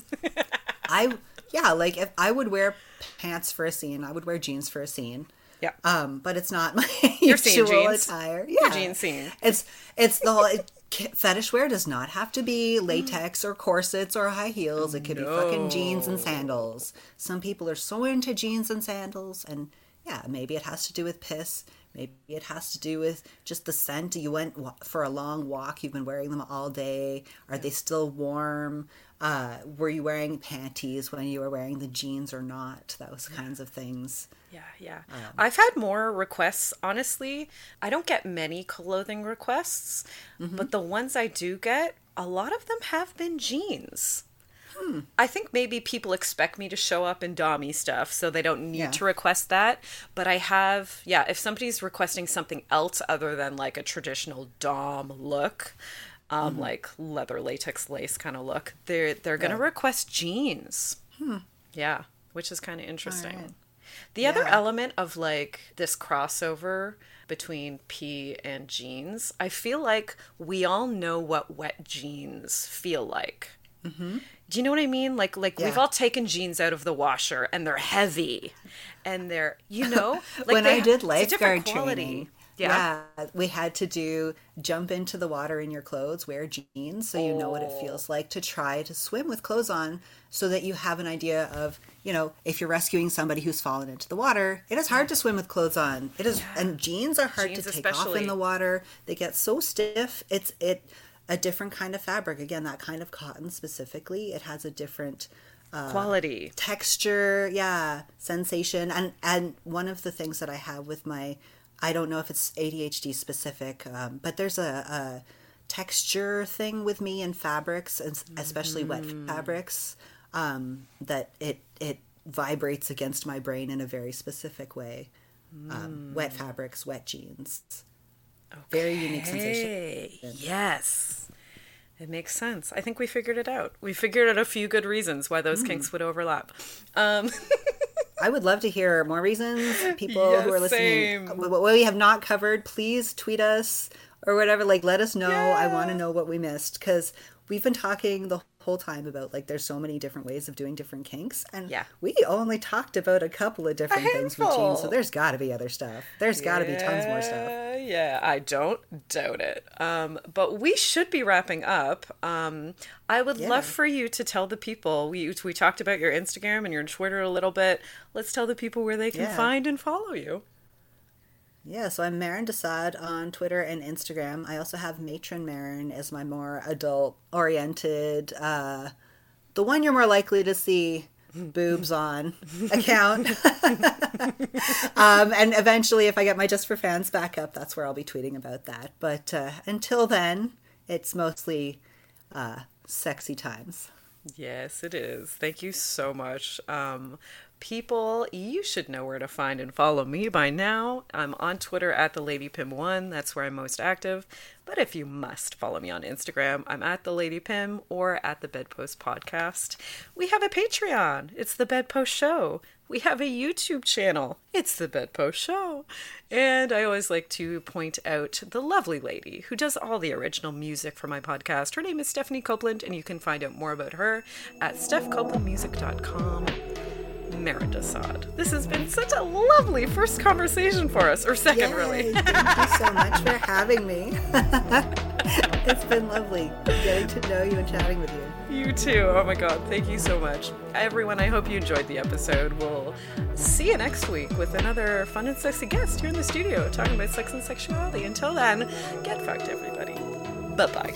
[SPEAKER 3] I yeah, like if I would wear pants for a scene, I would wear jeans for a scene.
[SPEAKER 2] yeah.
[SPEAKER 3] Um, but it's not my
[SPEAKER 2] Your scene <laughs>
[SPEAKER 3] usual
[SPEAKER 2] jeans.
[SPEAKER 3] attire.
[SPEAKER 2] Your
[SPEAKER 3] Yeah,
[SPEAKER 2] jean scene.
[SPEAKER 3] It's it's the whole it, fetish wear does not have to be latex or corsets or high heels. It could be fucking jeans and sandals. Some people are so into jeans and sandals, and yeah, maybe it has to do with piss. Maybe it has to do with just the scent. You went for a long walk. You've been wearing them all day. Are they still warm? Uh, were you wearing panties when you were wearing the jeans or not? Those kinds of things.
[SPEAKER 2] Yeah, yeah.
[SPEAKER 3] Um,
[SPEAKER 2] I've had more requests, honestly. I don't get many clothing requests,
[SPEAKER 3] Mm-hmm.
[SPEAKER 2] but the ones I do get, a lot of them have been jeans.
[SPEAKER 3] Hmm.
[SPEAKER 2] I think maybe people expect me to show up in Dommy stuff, so they don't need
[SPEAKER 3] Yeah.
[SPEAKER 2] to request that. But I have, yeah, if somebody's requesting something else other than like a traditional Dom look, um,
[SPEAKER 3] Mm-hmm.
[SPEAKER 2] like leather latex lace kind of look, they're they're gonna
[SPEAKER 3] Right.
[SPEAKER 2] request jeans. Yeah, which is kind of interesting.
[SPEAKER 3] right.
[SPEAKER 2] The other element of like this crossover between pee and jeans, I feel like we all know what wet jeans feel like. Mm-hmm. Do you know what I mean? Like, like we've all taken jeans out of the washer and they're heavy, and they're you know <laughs> like
[SPEAKER 3] when I did lifeguard
[SPEAKER 2] different quality.
[SPEAKER 3] training,
[SPEAKER 2] Yeah.
[SPEAKER 3] yeah. we had to do jump into the water in your clothes, wear jeans, so you know what it
[SPEAKER 2] Oh.
[SPEAKER 3] feels like to try to swim with clothes on, so that you have an idea of, you know, if you're rescuing somebody who's fallen into the water, it is hard to swim with clothes on. It is, and jeans are hard
[SPEAKER 2] Jeans
[SPEAKER 3] to take off in the water. They get so stiff. It's it a different kind of fabric. Again, that kind of cotton specifically, it has a different uh,
[SPEAKER 2] quality.
[SPEAKER 3] texture yeah sensation and and one of the things that i have with my i don't know if it's adhd specific um, but there's a, a texture thing with me in fabrics, and especially wet fabrics, um, that it it vibrates against my brain in a very specific way. Um, wet fabrics, wet jeans. Very unique sensation.
[SPEAKER 2] Yes. It makes sense. I think we figured it out. We figured out a few good reasons why those kinks would overlap. Um, <laughs>
[SPEAKER 3] I would love to hear more reasons. People who are listening,
[SPEAKER 2] same.
[SPEAKER 3] what what we have not covered, please tweet us or whatever. Like, let us know. I want to know what we missed because we've been talking the whole time about like there's so many different ways of doing different kinks, and
[SPEAKER 2] Yeah.
[SPEAKER 3] we only talked about a couple of different things with jeans. So there's got to be other stuff. There's got to be tons more stuff.
[SPEAKER 2] Yeah, Yeah, I don't doubt it. Um, but we should be wrapping up. Um, I would
[SPEAKER 3] Yeah.
[SPEAKER 2] love for you to tell the people. We we talked about your Instagram and your Twitter a little bit. Let's tell the people where they can
[SPEAKER 3] Yeah.
[SPEAKER 2] find and follow you.
[SPEAKER 3] Yeah, so I'm Maron de Sade on Twitter and Instagram. I also have Matron Maron as my more adult oriented, uh, the one you're more likely to see boobs on <laughs> account. <laughs> um, and eventually, if I get my Just for Fans back up, that's where I'll be tweeting about that. But uh, until then, it's mostly uh, sexy times.
[SPEAKER 2] Yes, it is. Thank you so much. Um, people, you should know where to find and follow me by now. I'm on Twitter at the Lady Pim One. That's where I'm most active. But if you must follow me on Instagram, I'm at the Lady Pim or at the Bedpost Podcast. We have a Patreon. It's the Bedpost Show. We have a YouTube channel. It's the Bedpost Show. And I always like to point out the lovely lady who does all the original music for my podcast. Her name is Stephanie Copeland, and you can find out more about her at stephcopelandmusic.com. Maron de Sade. This has been such a lovely first conversation for us, or second, really.
[SPEAKER 3] Yay, Thank you so <laughs> much for having me. <laughs> it's been lovely getting to know you and chatting with you.
[SPEAKER 2] You too. Oh my god, thank you so much. Everyone, I hope you enjoyed the episode. We'll see you next week with another fun and sexy guest here in the studio talking about sex and sexuality. Until then, get fucked, everybody. Bye bye.